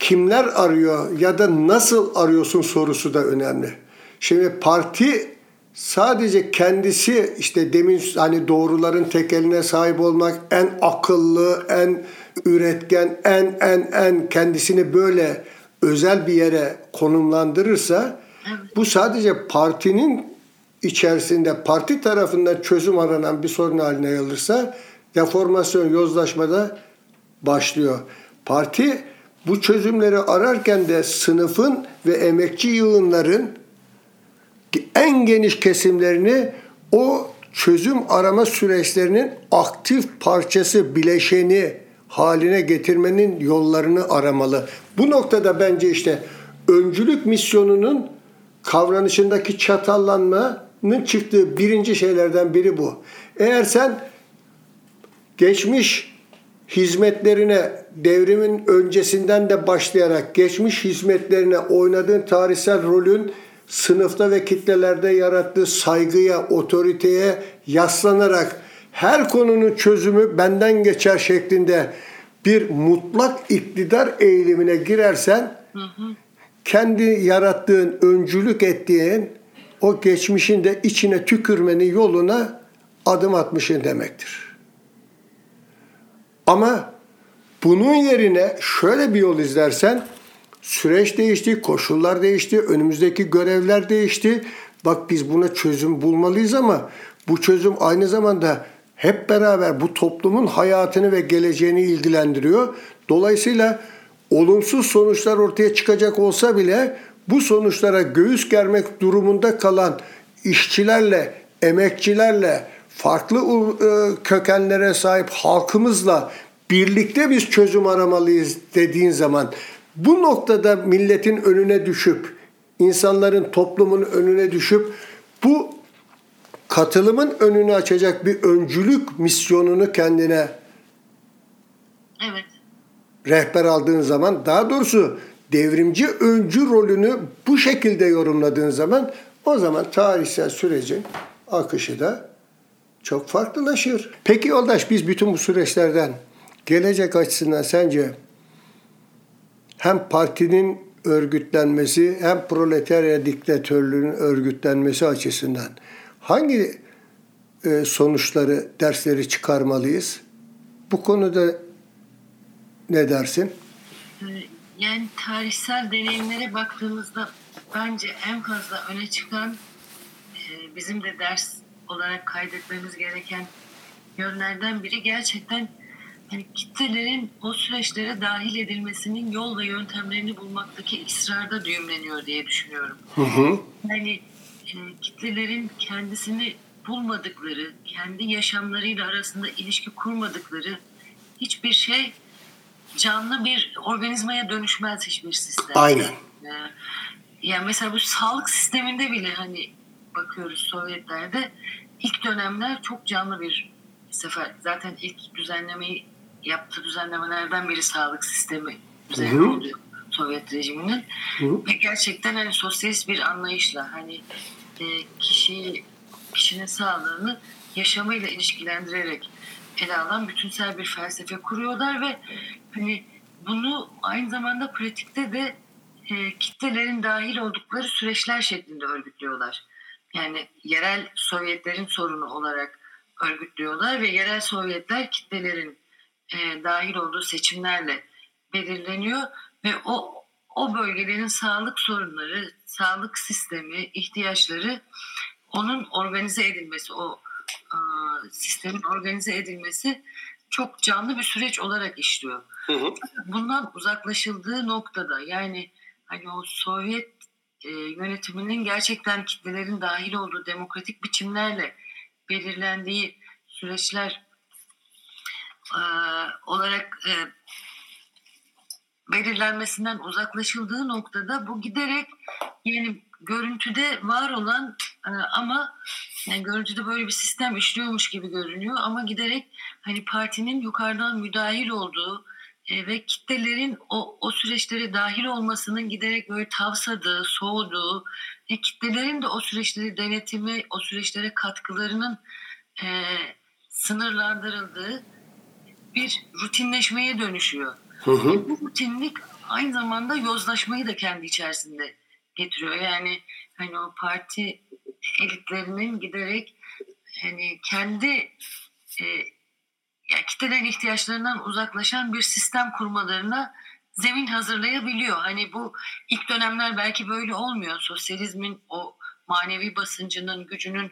Speaker 1: kimler arıyor ya da nasıl arıyorsun sorusu da önemli. Şimdi parti sadece kendisi işte demin hani doğruların tekeline sahip olmak en akıllı, en üretken, en en en kendisini böyle özel bir yere konumlandırırsa bu sadece partinin içerisinde parti tarafından çözüm aranan bir sorun haline alırsa deformasyon, yozlaşmada başlıyor. Parti bu çözümleri ararken de sınıfın ve emekçi yığınların en geniş kesimlerini o çözüm arama süreçlerinin aktif parçası, bileşeni haline getirmenin yollarını aramalı. Bu noktada bence işte öncülük misyonunun kavranışındaki çatallanmanın çıktığı birinci şeylerden biri bu. Eğer sen geçmiş hizmetlerine devrimin öncesinden de başlayarak geçmiş hizmetlerine oynadığın tarihsel rolün sınıfta ve kitlelerde yarattığı saygıya, otoriteye yaslanarak her konunun çözümü benden geçer şeklinde bir mutlak iktidar eğilimine girersen kendi yarattığın, öncülük ettiğin o geçmişin de içine tükürmenin yoluna adım atmışsın demektir. Ama bunun yerine şöyle bir yol izlersen süreç değişti, koşullar değişti, önümüzdeki görevler değişti. Bak biz buna çözüm bulmalıyız ama bu çözüm aynı zamanda hep beraber bu toplumun hayatını ve geleceğini ilgilendiriyor. Dolayısıyla olumsuz sonuçlar ortaya çıkacak olsa bile bu sonuçlara göğüs germek durumunda kalan işçilerle, emekçilerle, farklı e, kökenlere sahip halkımızla birlikte biz çözüm aramalıyız dediğin zaman bu noktada milletin önüne düşüp insanların toplumun önüne düşüp bu katılımın önünü açacak bir öncülük misyonunu kendine
Speaker 2: Evet.
Speaker 1: rehber aldığın zaman daha doğrusu devrimci öncü rolünü bu şekilde yorumladığın zaman o zaman tarihsel sürecin akışı da çok farklılaşır. Peki yoldaş biz bütün bu süreçlerden gelecek açısından sence hem partinin örgütlenmesi hem proletarya diktatörlüğünün örgütlenmesi açısından hangi e, sonuçları, dersleri çıkarmalıyız? Bu konuda ne dersin?
Speaker 2: Ee, Yani tarihsel deneyimlere baktığımızda bence en fazla öne çıkan e, bizim de ders olarak kaydetmemiz gereken yönlerden biri gerçekten hani kitlelerin o süreçlere dahil edilmesinin yol ve yöntemlerini bulmaktaki ısrarda düğümleniyor diye düşünüyorum.
Speaker 1: Hı hı.
Speaker 2: Yani e, kitlelerin kendisini bulmadıkları, kendi yaşamlarıyla arasında ilişki kurmadıkları hiçbir şey canlı bir organizmaya dönüşmez hiçbir sistem.
Speaker 1: Aynen.
Speaker 2: Ee, Yani mesela bu sağlık sisteminde bile hani bakıyoruz Sovyetlerde ilk dönemler çok canlı bir sefer. Zaten ilk düzenlemeyi yaptığı düzenlemelerden biri sağlık sistemi oluyor Sovyet rejiminin.
Speaker 1: Hı.
Speaker 2: Ve gerçekten hani sosyalist bir anlayışla hani e, kişiyi kişinin sağlığını yaşamıyla ilişkilendirerek ele alan bütünsel bir felsefe kuruyorlar ve hani bunu aynı zamanda pratikte de e, kitlelerin dahil oldukları süreçler şeklinde örgütlüyorlar. Yani yerel Sovyetlerin sorunu olarak örgütlüyorlar ve yerel Sovyetler kitlelerin e, dahil olduğu seçimlerle belirleniyor ve o o bölgelerin sağlık sorunları, sağlık sistemi, ihtiyaçları onun organize edilmesi, o e, sistemin organize edilmesi çok canlı bir süreç olarak işliyor.
Speaker 1: Hı hı.
Speaker 2: Bundan uzaklaşıldığı noktada yani hani o Sovyet e, yönetiminin gerçekten kitlelerin dahil olduğu demokratik biçimlerle belirlendiği süreçler e, olarak e, belirlenmesinden uzaklaşıldığı noktada bu giderek yani görüntüde var olan e, ama yani görüntüde böyle bir sistem işliyormuş gibi görünüyor ama giderek hani partinin yukarıdan müdahil olduğu e, ve kitlelerin o, o süreçlere dahil olmasının giderek böyle tavsadığı, soğuduğu ve kitlelerin de o süreçleri denetimi, o süreçlere katkılarının e, sınırlandırıldığı bir rutinleşmeye dönüşüyor.
Speaker 1: Hı hı.
Speaker 2: Bu rutinlik aynı zamanda yozlaşmayı da kendi içerisinde getiriyor. Yani hani o parti elitlerinin giderek hani kendi e, yani kitlelerin ihtiyaçlarından uzaklaşan bir sistem kurmalarına zemin hazırlayabiliyor. Hani bu ilk dönemler belki böyle olmuyor. Sosyalizmin o manevi basıncının, gücünün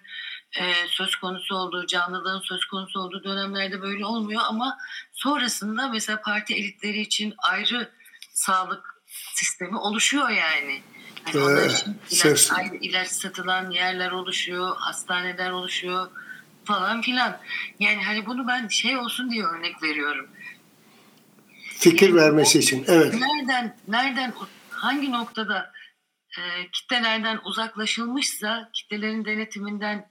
Speaker 2: e, söz konusu olduğu, canlılığın söz konusu olduğu dönemlerde böyle olmuyor ama sonrasında mesela parti elitleri için ayrı sağlık sistemi oluşuyor yani. Onlar
Speaker 1: Evet,
Speaker 2: için ilaç, ayrı ilaç satılan yerler oluşuyor, hastaneler oluşuyor falan filan. Yani hani bunu ben şey olsun diye örnek veriyorum.
Speaker 1: Fikir vermesi için. Evet.
Speaker 2: Nereden nereden hangi noktada e, kitlelerden uzaklaşılmışsa, kitlelerin denetiminden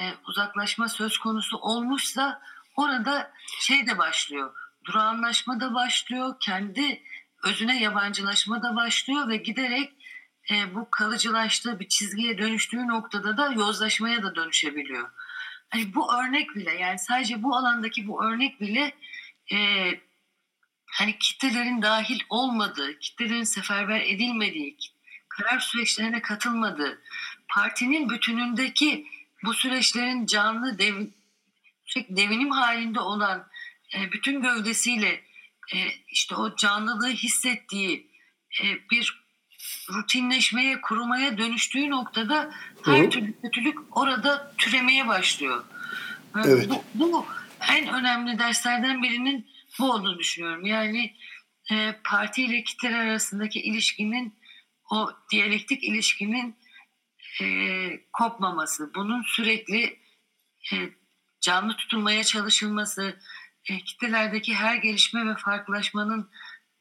Speaker 2: e, uzaklaşma söz konusu olmuşsa orada şey de başlıyor. Durağanlaşma da başlıyor. Kendi özüne yabancılaşma da başlıyor ve giderek e, bu kalıcılaştığı bir çizgiye dönüştüğü noktada da yozlaşmaya da dönüşebiliyor. Hani bu örnek bile yani sadece bu alandaki bu örnek bile e, hani kitlelerin dahil olmadığı, kitlelerin seferber edilmediği, karar süreçlerine katılmadığı, partinin bütünündeki bu süreçlerin canlı dev, devinim halinde olan e, bütün gövdesiyle e, işte o canlılığı hissettiği e, bir rutinleşmeye, kurumaya dönüştüğü noktada her
Speaker 1: Hı
Speaker 2: türlü kötülük orada türemeye başlıyor.
Speaker 1: Evet.
Speaker 2: Bu, bu en önemli derslerden birinin bu olduğunu düşünüyorum. Yani e, parti ile kitleler arasındaki ilişkinin o diyalektik ilişkinin e, kopmaması, bunun sürekli e, canlı tutulmaya çalışılması, e, kitlelerdeki her gelişme ve farklılaşmanın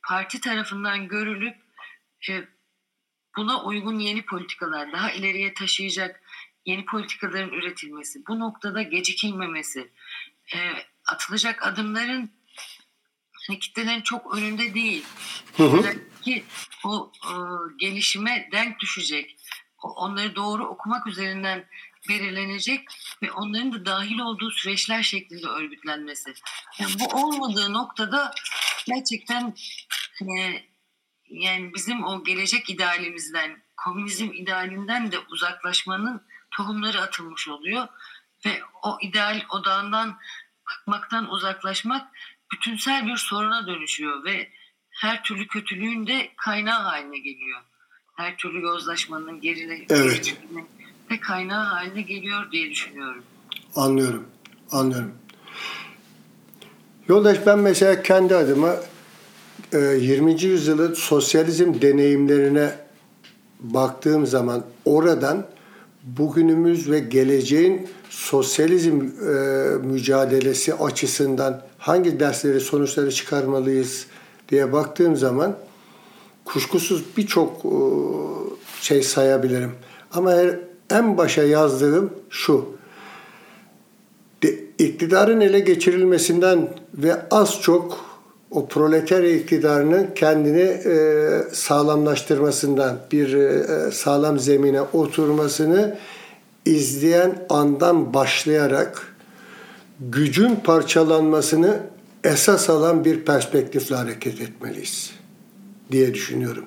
Speaker 2: parti tarafından görülüp e, buna uygun yeni politikalar, daha ileriye taşıyacak yeni politikaların üretilmesi, bu noktada gecikilmemesi, e, atılacak adımların hani kitlelerin çok önünde değil. Hı hı. Ki o e, gelişime denk düşecek, onları doğru okumak üzerinden belirlenecek ve onların da dahil olduğu süreçler şeklinde örgütlenmesi. Yani bu olmadığı noktada gerçekten e, yani bizim o gelecek idealimizden, komünizm idealinden de uzaklaşmanın tohumları atılmış oluyor ve o ideal odağından bakmaktan uzaklaşmak bütünsel bir soruna dönüşüyor ve her türlü kötülüğün de kaynağı haline geliyor. Her türlü yozlaşmanın, gerile, evet. ve kaynağı haline geliyor diye düşünüyorum.
Speaker 1: Anlıyorum, anlıyorum. Yoldaş ben mesela kendi adıma 20. E, yüzyılın sosyalizm deneyimlerine baktığım zaman oradan bugünümüz ve geleceğin sosyalizm e, mücadelesi açısından hangi dersleri, sonuçları çıkarmalıyız diye baktığım zaman kuşkusuz birçok e, şey sayabilirim. Ama en başa yazdığım şu. İktidarın ele geçirilmesinden ve az çok o proletarya iktidarının kendini e, sağlamlaştırmasından, bir e, sağlam zemine oturmasını izleyen andan başlayarak gücün parçalanmasını esas alan bir perspektifle hareket etmeliyiz diye düşünüyorum.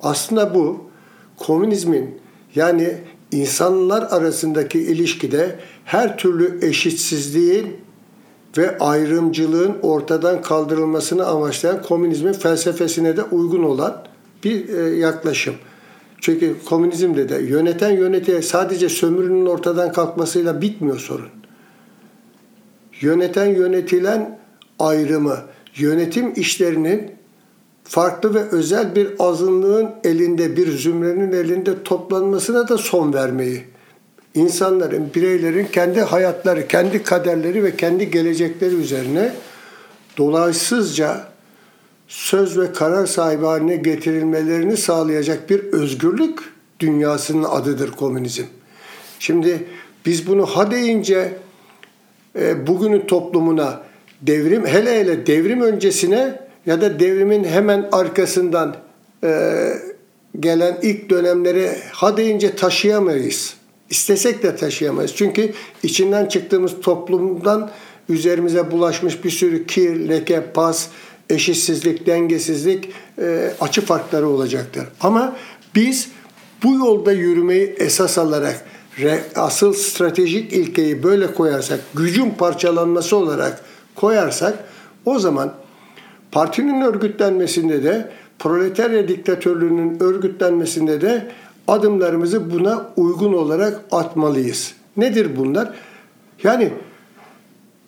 Speaker 1: Aslında bu komünizmin yani insanlar arasındaki ilişkide her türlü eşitsizliğin ve ayrımcılığın ortadan kaldırılmasını amaçlayan komünizmin felsefesine de uygun olan bir e, yaklaşım. Çünkü komünizmde de yöneten yönetiye sadece sömürünün ortadan kalkmasıyla bitmiyor sorun. Yöneten yönetilen ayrımı, yönetim işlerinin farklı ve özel bir azınlığın elinde, bir zümrenin elinde toplanmasına da son vermeyi insanların, bireylerin kendi hayatları, kendi kaderleri ve kendi gelecekleri üzerine dolaysızca söz ve karar sahibi haline getirilmelerini sağlayacak bir özgürlük dünyasının adıdır komünizm. Şimdi biz bunu ha deyince e, bugünün toplumuna devrim hele hele devrim öncesine ya da devrimin hemen arkasından e, gelen ilk dönemleri ha deyince taşıyamayız. İstesek de taşıyamayız. Çünkü içinden çıktığımız toplumdan üzerimize bulaşmış bir sürü kir, leke, pas, eşitsizlik, dengesizlik, e, açı farkları olacaktır. Ama biz bu yolda yürümeyi esas alarak asıl stratejik ilkeyi böyle koyarsak, gücün parçalanması olarak koyarsak o zaman partinin örgütlenmesinde de proletarya diktatörlüğünün örgütlenmesinde de adımlarımızı buna uygun olarak atmalıyız. Nedir bunlar? Yani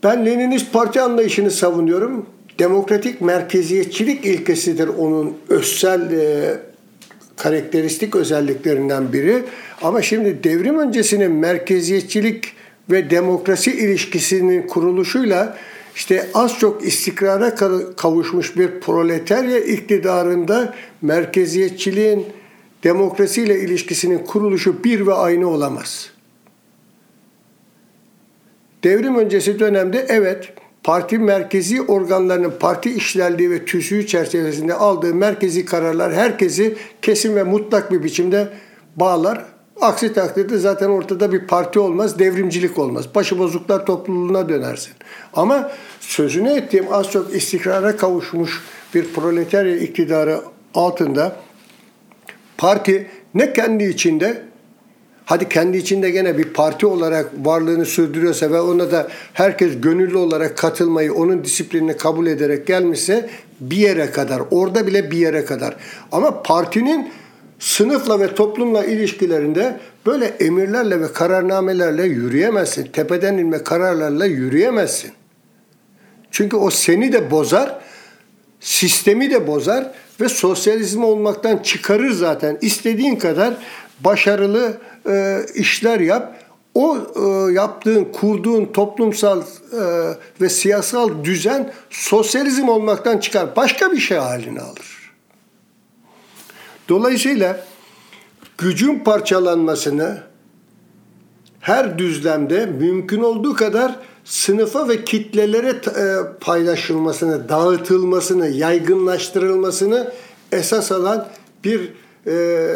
Speaker 1: ben Leninist parti anlayışını savunuyorum. Demokratik merkeziyetçilik ilkesidir onun özsel e, karakteristik özelliklerinden biri. Ama şimdi devrim öncesinin merkeziyetçilik ve demokrasi ilişkisinin kuruluşuyla işte az çok istikrara kavuşmuş bir proletarya iktidarında merkeziyetçiliğin demokrasiyle ilişkisinin kuruluşu bir ve aynı olamaz. Devrim öncesi dönemde evet parti merkezi organlarının parti işlerliği ve tüzüğü çerçevesinde aldığı merkezi kararlar herkesi kesin ve mutlak bir biçimde bağlar. Aksi takdirde zaten ortada bir parti olmaz, devrimcilik olmaz. Başıbozuklar topluluğuna dönersin. Ama sözünü ettiğim az çok istikrara kavuşmuş bir proletarya iktidarı altında Parti ne kendi içinde hadi kendi içinde gene bir parti olarak varlığını sürdürüyorsa ve ona da herkes gönüllü olarak katılmayı, onun disiplinini kabul ederek gelmişse bir yere kadar, orada bile bir yere kadar. Ama partinin sınıfla ve toplumla ilişkilerinde böyle emirlerle ve kararnamelerle yürüyemezsin. Tepeden inme kararlarla yürüyemezsin. Çünkü o seni de bozar, sistemi de bozar ve sosyalizm olmaktan çıkarır zaten. İstediğin kadar başarılı e, işler yap. O e, yaptığın, kurduğun toplumsal e, ve siyasal düzen sosyalizm olmaktan çıkar. Başka bir şey halini alır. Dolayısıyla gücün parçalanmasını her düzlemde mümkün olduğu kadar sınıfa ve kitlelere e, paylaşılmasını, dağıtılmasını, yaygınlaştırılmasını esas alan bir e,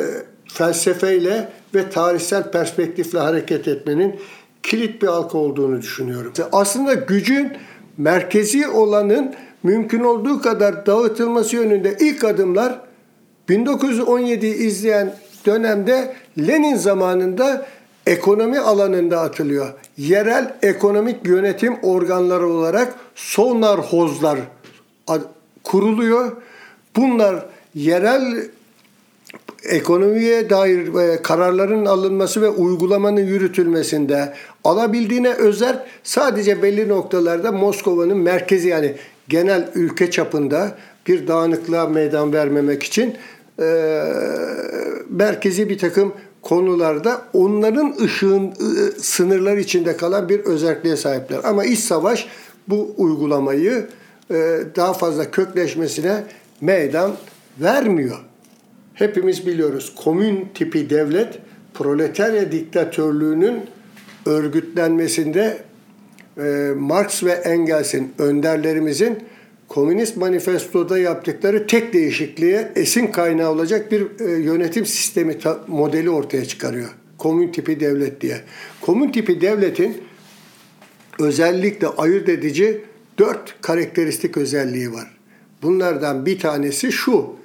Speaker 1: felsefeyle ve tarihsel perspektifle hareket etmenin kilit bir halka olduğunu düşünüyorum. Aslında gücün merkezi olanın mümkün olduğu kadar dağıtılması yönünde ilk adımlar 1917'yi izleyen dönemde Lenin zamanında ekonomi alanında atılıyor. Yerel ekonomik yönetim organları olarak Sonarhozlar kuruluyor. Bunlar yerel ekonomiye dair e, kararların alınması ve uygulamanın yürütülmesinde alabildiğine özel sadece belli noktalarda Moskova'nın merkezi yani genel ülke çapında bir dağınıklığa meydan vermemek için e, merkezi bir takım konularda onların ışığın sınırlar içinde kalan bir özelliğe sahipler. Ama iç savaş bu uygulamayı e, daha fazla kökleşmesine meydan vermiyor. Hepimiz biliyoruz komün tipi devlet proletarya diktatörlüğünün örgütlenmesinde e, Marx ve Engels'in önderlerimizin Komünist Manifesto'da yaptıkları tek değişikliğe esin kaynağı olacak bir e, yönetim sistemi modeli ortaya çıkarıyor. Komün tipi devlet diye. Komün tipi devletin özellikle ayırt edici dört karakteristik özelliği var. Bunlardan bir tanesi şu.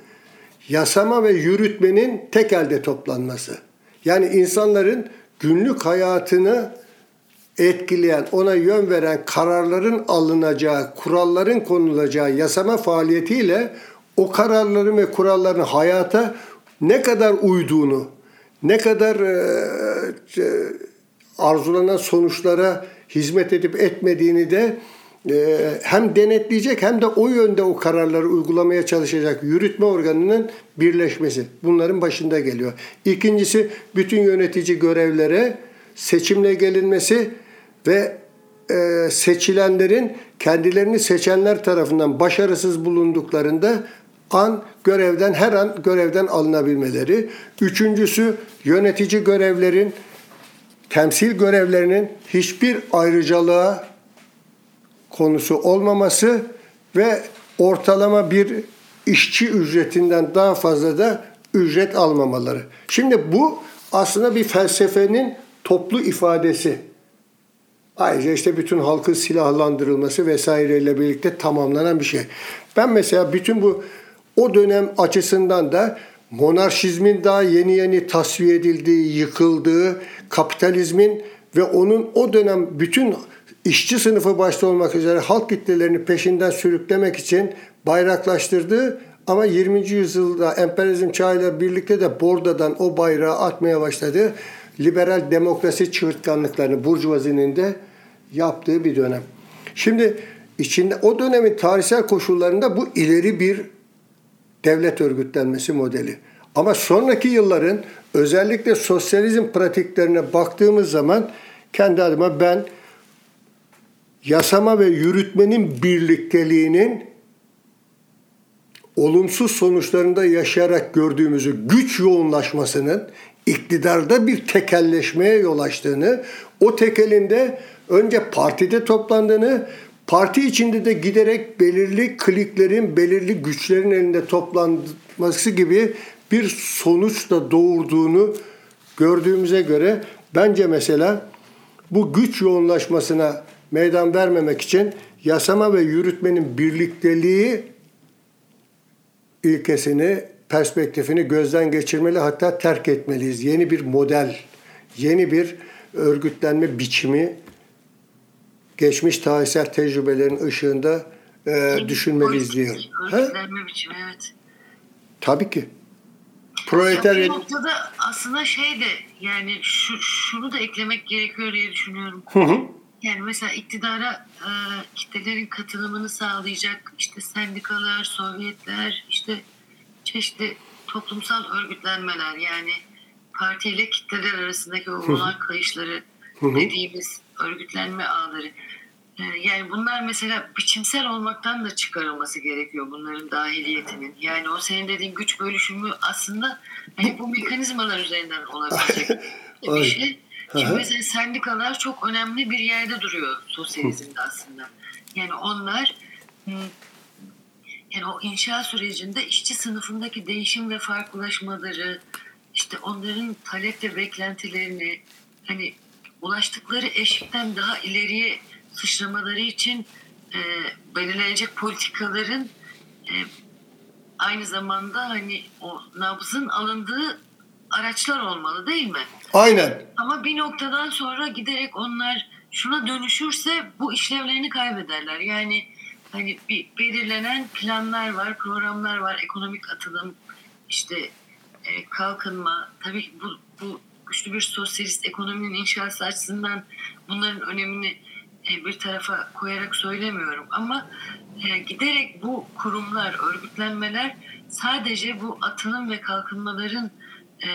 Speaker 1: Yasama ve yürütmenin tek elde toplanması. Yani insanların günlük hayatını etkileyen, ona yön veren kararların alınacağı, kuralların konulacağı yasama faaliyetiyle o kararların ve kuralların hayata ne kadar uyduğunu, ne kadar e, arzulanan sonuçlara hizmet edip etmediğini de e, hem denetleyecek hem de o yönde o kararları uygulamaya çalışacak yürütme organının birleşmesi. Bunların başında geliyor. İkincisi bütün yönetici görevlere seçimle gelinmesi ve e, seçilenlerin kendilerini seçenler tarafından başarısız bulunduklarında an görevden her an görevden alınabilmeleri. Üçüncüsü yönetici görevlerin temsil görevlerinin hiçbir ayrıcalığa konusu olmaması ve ortalama bir işçi ücretinden daha fazla da ücret almamaları. Şimdi bu aslında bir felsefenin toplu ifadesi. Ayrıca işte bütün halkın silahlandırılması vesaireyle birlikte tamamlanan bir şey. Ben mesela bütün bu o dönem açısından da monarşizmin daha yeni yeni tasfiye edildiği, yıkıldığı, kapitalizmin ve onun o dönem bütün işçi sınıfı başta olmak üzere halk kitlelerini peşinden sürüklemek için bayraklaştırdığı ama 20. yüzyılda emperyalizm çağıyla birlikte de bordadan o bayrağı atmaya başladı liberal demokrasi çığırtkanlıklarını Burjuvazi'nin de yaptığı bir dönem. Şimdi içinde o dönemin tarihsel koşullarında bu ileri bir devlet örgütlenmesi modeli. Ama sonraki yılların özellikle sosyalizm pratiklerine baktığımız zaman kendi adıma ben yasama ve yürütmenin birlikteliğinin olumsuz sonuçlarında yaşayarak gördüğümüzü güç yoğunlaşmasının iktidarda bir tekelleşmeye yol açtığını, o tekelinde önce partide toplandığını, parti içinde de giderek belirli kliklerin, belirli güçlerin elinde toplanması gibi bir sonuç da doğurduğunu gördüğümüze göre bence mesela bu güç yoğunlaşmasına meydan vermemek için yasama ve yürütmenin birlikteliği ilkesini perspektifini gözden geçirmeli hatta terk etmeliyiz. Yeni bir model, yeni bir örgütlenme biçimi geçmiş tarihsel tecrübelerin ışığında e, düşünmeliyiz diyor.
Speaker 2: Örgütlenme biçimi evet.
Speaker 1: Tabii ki. Proletarya...
Speaker 2: Bu noktada aslında şey de yani şu, şunu da eklemek gerekiyor diye düşünüyorum. Hı hı. Yani mesela iktidara e, kitlelerin katılımını sağlayacak işte sendikalar, sovyetler, işte çeşitli toplumsal örgütlenmeler yani partiyle kitleler arasındaki o olan kayışları dediğimiz örgütlenme ağları. e, yani bunlar mesela biçimsel olmaktan da çıkarılması gerekiyor bunların dahiliyetinin. Yani o senin dediğin güç bölüşümü aslında hani bu mekanizmalar üzerinden olabilecek bir şey. Çünkü mesela sendikalar çok önemli bir yerde duruyor sosyalizmde aslında. Yani onlar yani o inşa sürecinde işçi sınıfındaki değişim ve farklılaşmaları, işte onların talep ve beklentilerini hani ulaştıkları eşikten daha ileriye sıçramaları için e, belirlenecek politikaların e, aynı zamanda hani o nabzın alındığı araçlar olmalı değil mi?
Speaker 1: Aynen.
Speaker 2: Ama bir noktadan sonra giderek onlar şuna dönüşürse bu işlevlerini kaybederler. Yani hani bir belirlenen planlar var, programlar var, ekonomik atılım, işte e, kalkınma. Tabii bu, bu güçlü bir sosyalist ekonominin inşası açısından bunların önemini e, bir tarafa koyarak söylemiyorum ama e, giderek bu kurumlar, örgütlenmeler sadece bu atılım ve kalkınmaların e,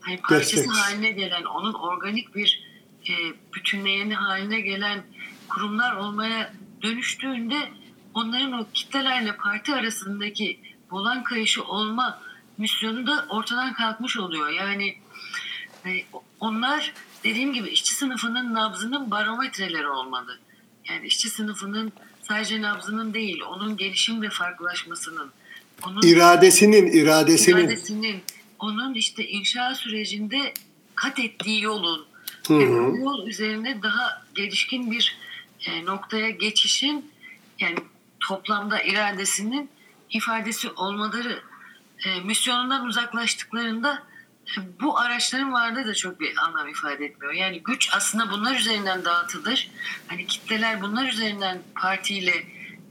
Speaker 2: hani parçası Destek. haline gelen, onun organik bir e, bütünleyeni haline gelen kurumlar olmaya dönüştüğünde onların o kitlelerle parti arasındaki bolan kayışı olma misyonu da ortadan kalkmış oluyor. Yani e, onlar dediğim gibi işçi sınıfının nabzının barometreleri olmalı. Yani işçi sınıfının sadece nabzının değil, onun gelişim ve farklılaşmasının,
Speaker 1: onun iradesinin, iradesinin,
Speaker 2: iradesinin onun işte inşa sürecinde kat ettiği yolun hı hı. ve yol üzerine daha gelişkin bir e, noktaya geçişin yani toplamda iradesinin ifadesi olmaları e, misyonundan uzaklaştıklarında e, bu araçların varlığı da çok bir anlam ifade etmiyor. Yani güç aslında bunlar üzerinden dağıtılır. Hani kitleler bunlar üzerinden partiyle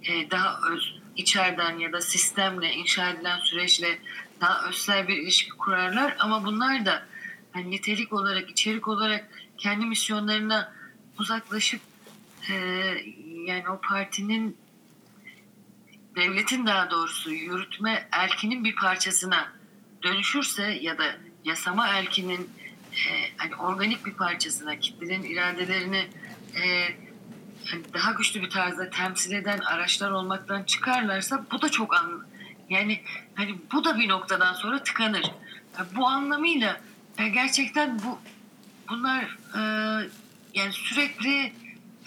Speaker 2: e, daha öz, içeriden ya da sistemle inşa edilen süreçle daha özsel bir ilişki kurarlar ama bunlar da hani nitelik olarak, içerik olarak kendi misyonlarına uzaklaşıp e, yani o partinin devletin daha doğrusu yürütme erkinin bir parçasına dönüşürse ya da yasama erkinin e, hani organik bir parçasına kitlelerin iradelerini e, hani daha güçlü bir tarzda temsil eden araçlar olmaktan çıkarlarsa bu da çok an yani hani bu da bir noktadan sonra tıkanır. Yani bu anlamıyla yani gerçekten bu bunlar e, yani sürekli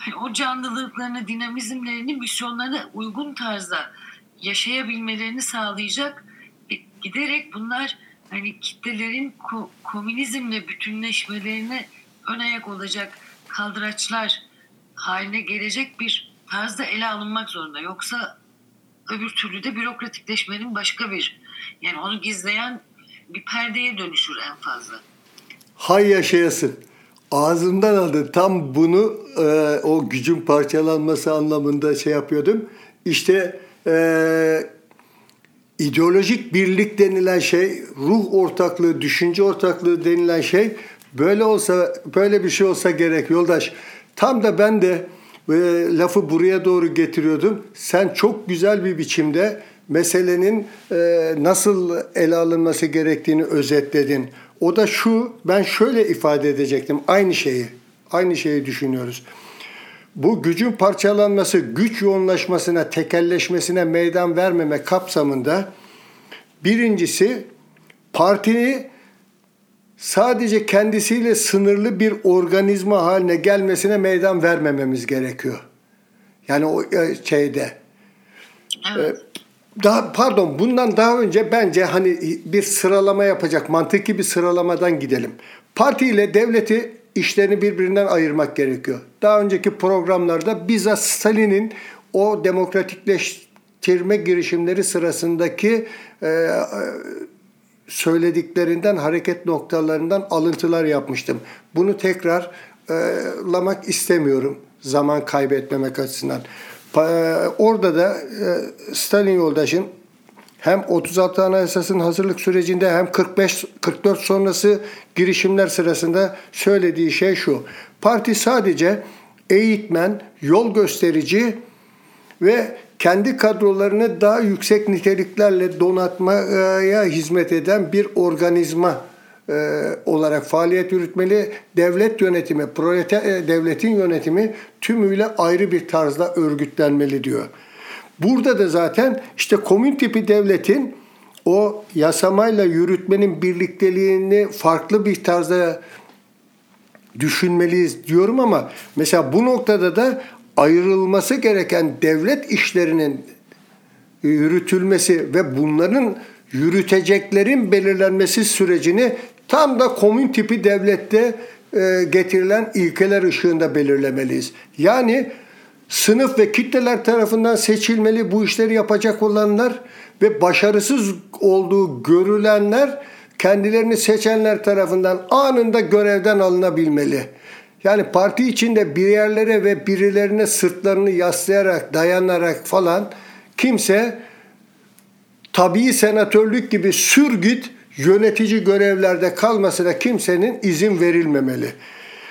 Speaker 2: hani o canlılıklarını, dinamizmlerini, misyonlarına uygun tarzda yaşayabilmelerini sağlayacak e, giderek bunlar hani kitlelerin ko- komünizmle bütünleşmelerine ön ayak olacak kaldıraçlar haline gelecek bir tarzda ele alınmak zorunda. Yoksa öbür türlü de bürokratikleşmenin başka bir yani onu gizleyen bir perdeye dönüşür en fazla.
Speaker 1: Hay yaşayasın. Ağzımdan aldı. Tam bunu e, o gücün parçalanması anlamında şey yapıyordum. İşte e, ideolojik birlik denilen şey, ruh ortaklığı, düşünce ortaklığı denilen şey böyle olsa böyle bir şey olsa gerek yoldaş. Tam da ben de e, lafı buraya doğru getiriyordum. Sen çok güzel bir biçimde meselenin e, nasıl ele alınması gerektiğini özetledin. O da şu, ben şöyle ifade edecektim aynı şeyi. Aynı şeyi düşünüyoruz. Bu gücün parçalanması, güç yoğunlaşmasına, tekelleşmesine meydan vermeme kapsamında birincisi partini sadece kendisiyle sınırlı bir organizma haline gelmesine meydan vermememiz gerekiyor. Yani o e, şeyde. Evet. E, daha pardon bundan daha önce bence hani bir sıralama yapacak mantıki bir sıralamadan gidelim. Parti ile devleti işlerini birbirinden ayırmak gerekiyor. Daha önceki programlarda bizzat Stalin'in o demokratikleştirme girişimleri sırasındaki e, söylediklerinden hareket noktalarından alıntılar yapmıştım. Bunu tekrarlamak istemiyorum zaman kaybetmemek açısından. Orada da e, Stalin yoldaşın hem 36 Anayasası'nın hazırlık sürecinde hem 45 44 sonrası girişimler sırasında söylediği şey şu. Parti sadece eğitmen, yol gösterici ve kendi kadrolarını daha yüksek niteliklerle donatmaya hizmet eden bir organizma e, olarak faaliyet yürütmeli. Devlet yönetimi, proleter e, devletin yönetimi tümüyle ayrı bir tarzda örgütlenmeli diyor. Burada da zaten işte komün tipi devletin o yasamayla yürütmenin birlikteliğini farklı bir tarzda düşünmeliyiz diyorum ama mesela bu noktada da ayrılması gereken devlet işlerinin yürütülmesi ve bunların yürüteceklerin belirlenmesi sürecini tam da komün tipi devlette e, getirilen ilkeler ışığında belirlemeliyiz. Yani sınıf ve kitleler tarafından seçilmeli bu işleri yapacak olanlar ve başarısız olduğu görülenler kendilerini seçenler tarafından anında görevden alınabilmeli. Yani parti içinde bir yerlere ve birilerine sırtlarını yaslayarak, dayanarak falan kimse tabii senatörlük gibi sürgüt yönetici görevlerde kalmasına kimsenin izin verilmemeli.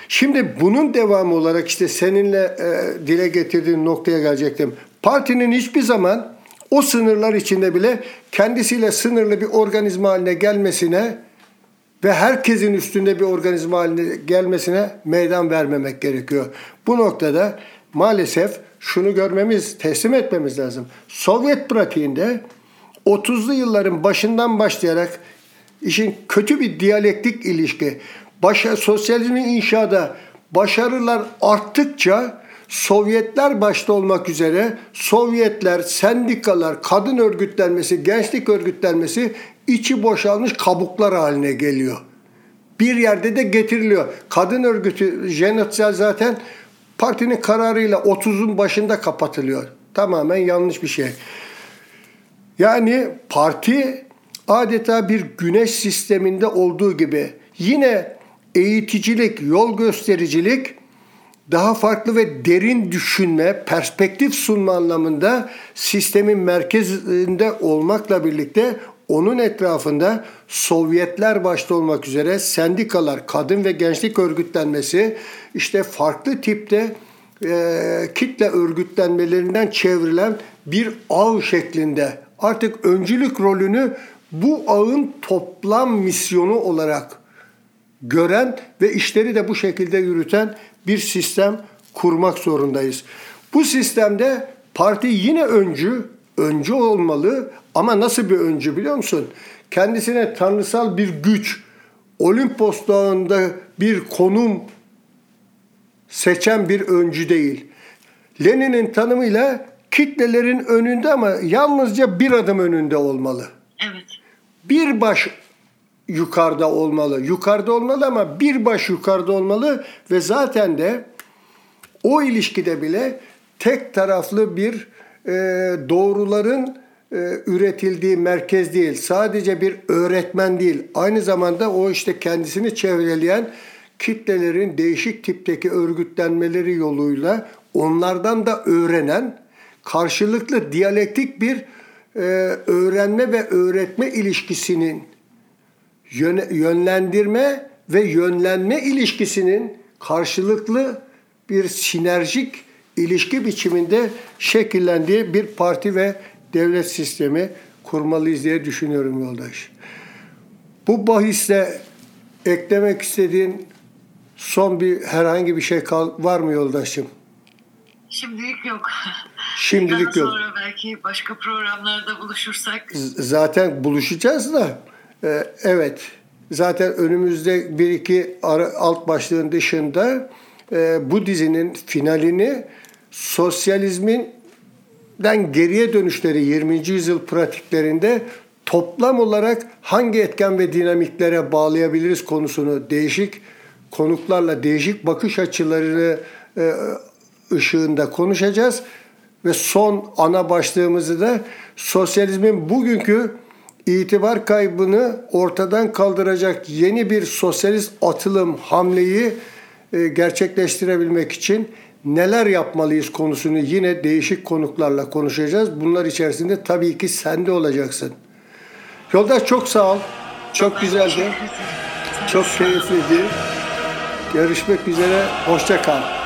Speaker 1: Şimdi bunun devamı olarak işte seninle e, dile getirdiğin noktaya gelecektim. Partinin hiçbir zaman o sınırlar içinde bile kendisiyle sınırlı bir organizma haline gelmesine ve herkesin üstünde bir organizma haline gelmesine meydan vermemek gerekiyor. Bu noktada maalesef şunu görmemiz, teslim etmemiz lazım. Sovyet pratiğinde 30'lu yılların başından başlayarak işin kötü bir diyalektik ilişki, başa, sosyalizmin inşada başarılar arttıkça Sovyetler başta olmak üzere Sovyetler, sendikalar, kadın örgütlenmesi, gençlik örgütlenmesi içi boşalmış kabuklar haline geliyor. Bir yerde de getiriliyor. Kadın örgütü Jenetsel zaten partinin kararıyla 30'un başında kapatılıyor. Tamamen yanlış bir şey. Yani parti adeta bir güneş sisteminde olduğu gibi yine eğiticilik, yol göstericilik daha farklı ve derin düşünme, perspektif sunma anlamında sistemin merkezinde olmakla birlikte onun etrafında Sovyetler başta olmak üzere sendikalar, kadın ve gençlik örgütlenmesi, işte farklı tipte e, kitle örgütlenmelerinden çevrilen bir ağ şeklinde artık öncülük rolünü bu ağın toplam misyonu olarak gören ve işleri de bu şekilde yürüten bir sistem kurmak zorundayız. Bu sistemde parti yine öncü, öncü olmalı ama nasıl bir öncü biliyor musun? Kendisine tanrısal bir güç, Olimpos Dağı'nda bir konum seçen bir öncü değil. Lenin'in tanımıyla kitlelerin önünde ama yalnızca bir adım önünde olmalı.
Speaker 2: Evet.
Speaker 1: Bir baş yukarıda olmalı. Yukarıda olmalı ama bir baş yukarıda olmalı ve zaten de o ilişkide bile tek taraflı bir e, doğruların e, üretildiği merkez değil. Sadece bir öğretmen değil. Aynı zamanda o işte kendisini çevreleyen kitlelerin değişik tipteki örgütlenmeleri yoluyla onlardan da öğrenen karşılıklı diyalektik bir e, öğrenme ve öğretme ilişkisinin yönlendirme ve yönlenme ilişkisinin karşılıklı bir sinerjik ilişki biçiminde şekillendiği bir parti ve devlet sistemi kurmalıyız diye düşünüyorum yoldaş. Bu bahiste eklemek istediğin son bir herhangi bir şey var mı yoldaşım?
Speaker 2: Şimdilik yok.
Speaker 1: Şimdilik
Speaker 2: Daha
Speaker 1: yok.
Speaker 2: sonra belki başka programlarda buluşursak.
Speaker 1: zaten buluşacağız da e, evet zaten önümüzde bir iki ara, alt başlığın dışında e, bu dizinin finalini sosyalizmin den geriye dönüşleri 20. yüzyıl pratiklerinde toplam olarak hangi etken ve dinamiklere bağlayabiliriz konusunu değişik konuklarla değişik bakış açılarını e, ışığında konuşacağız ve son ana başlığımızı da sosyalizmin bugünkü itibar kaybını ortadan kaldıracak yeni bir sosyalist atılım hamleyi e, gerçekleştirebilmek için neler yapmalıyız konusunu yine değişik konuklarla konuşacağız. Bunlar içerisinde tabii ki sen de olacaksın. Yoldaş çok sağ ol. Çok güzeldi. Çok keyifliydi. Görüşmek üzere. Hoşça kal.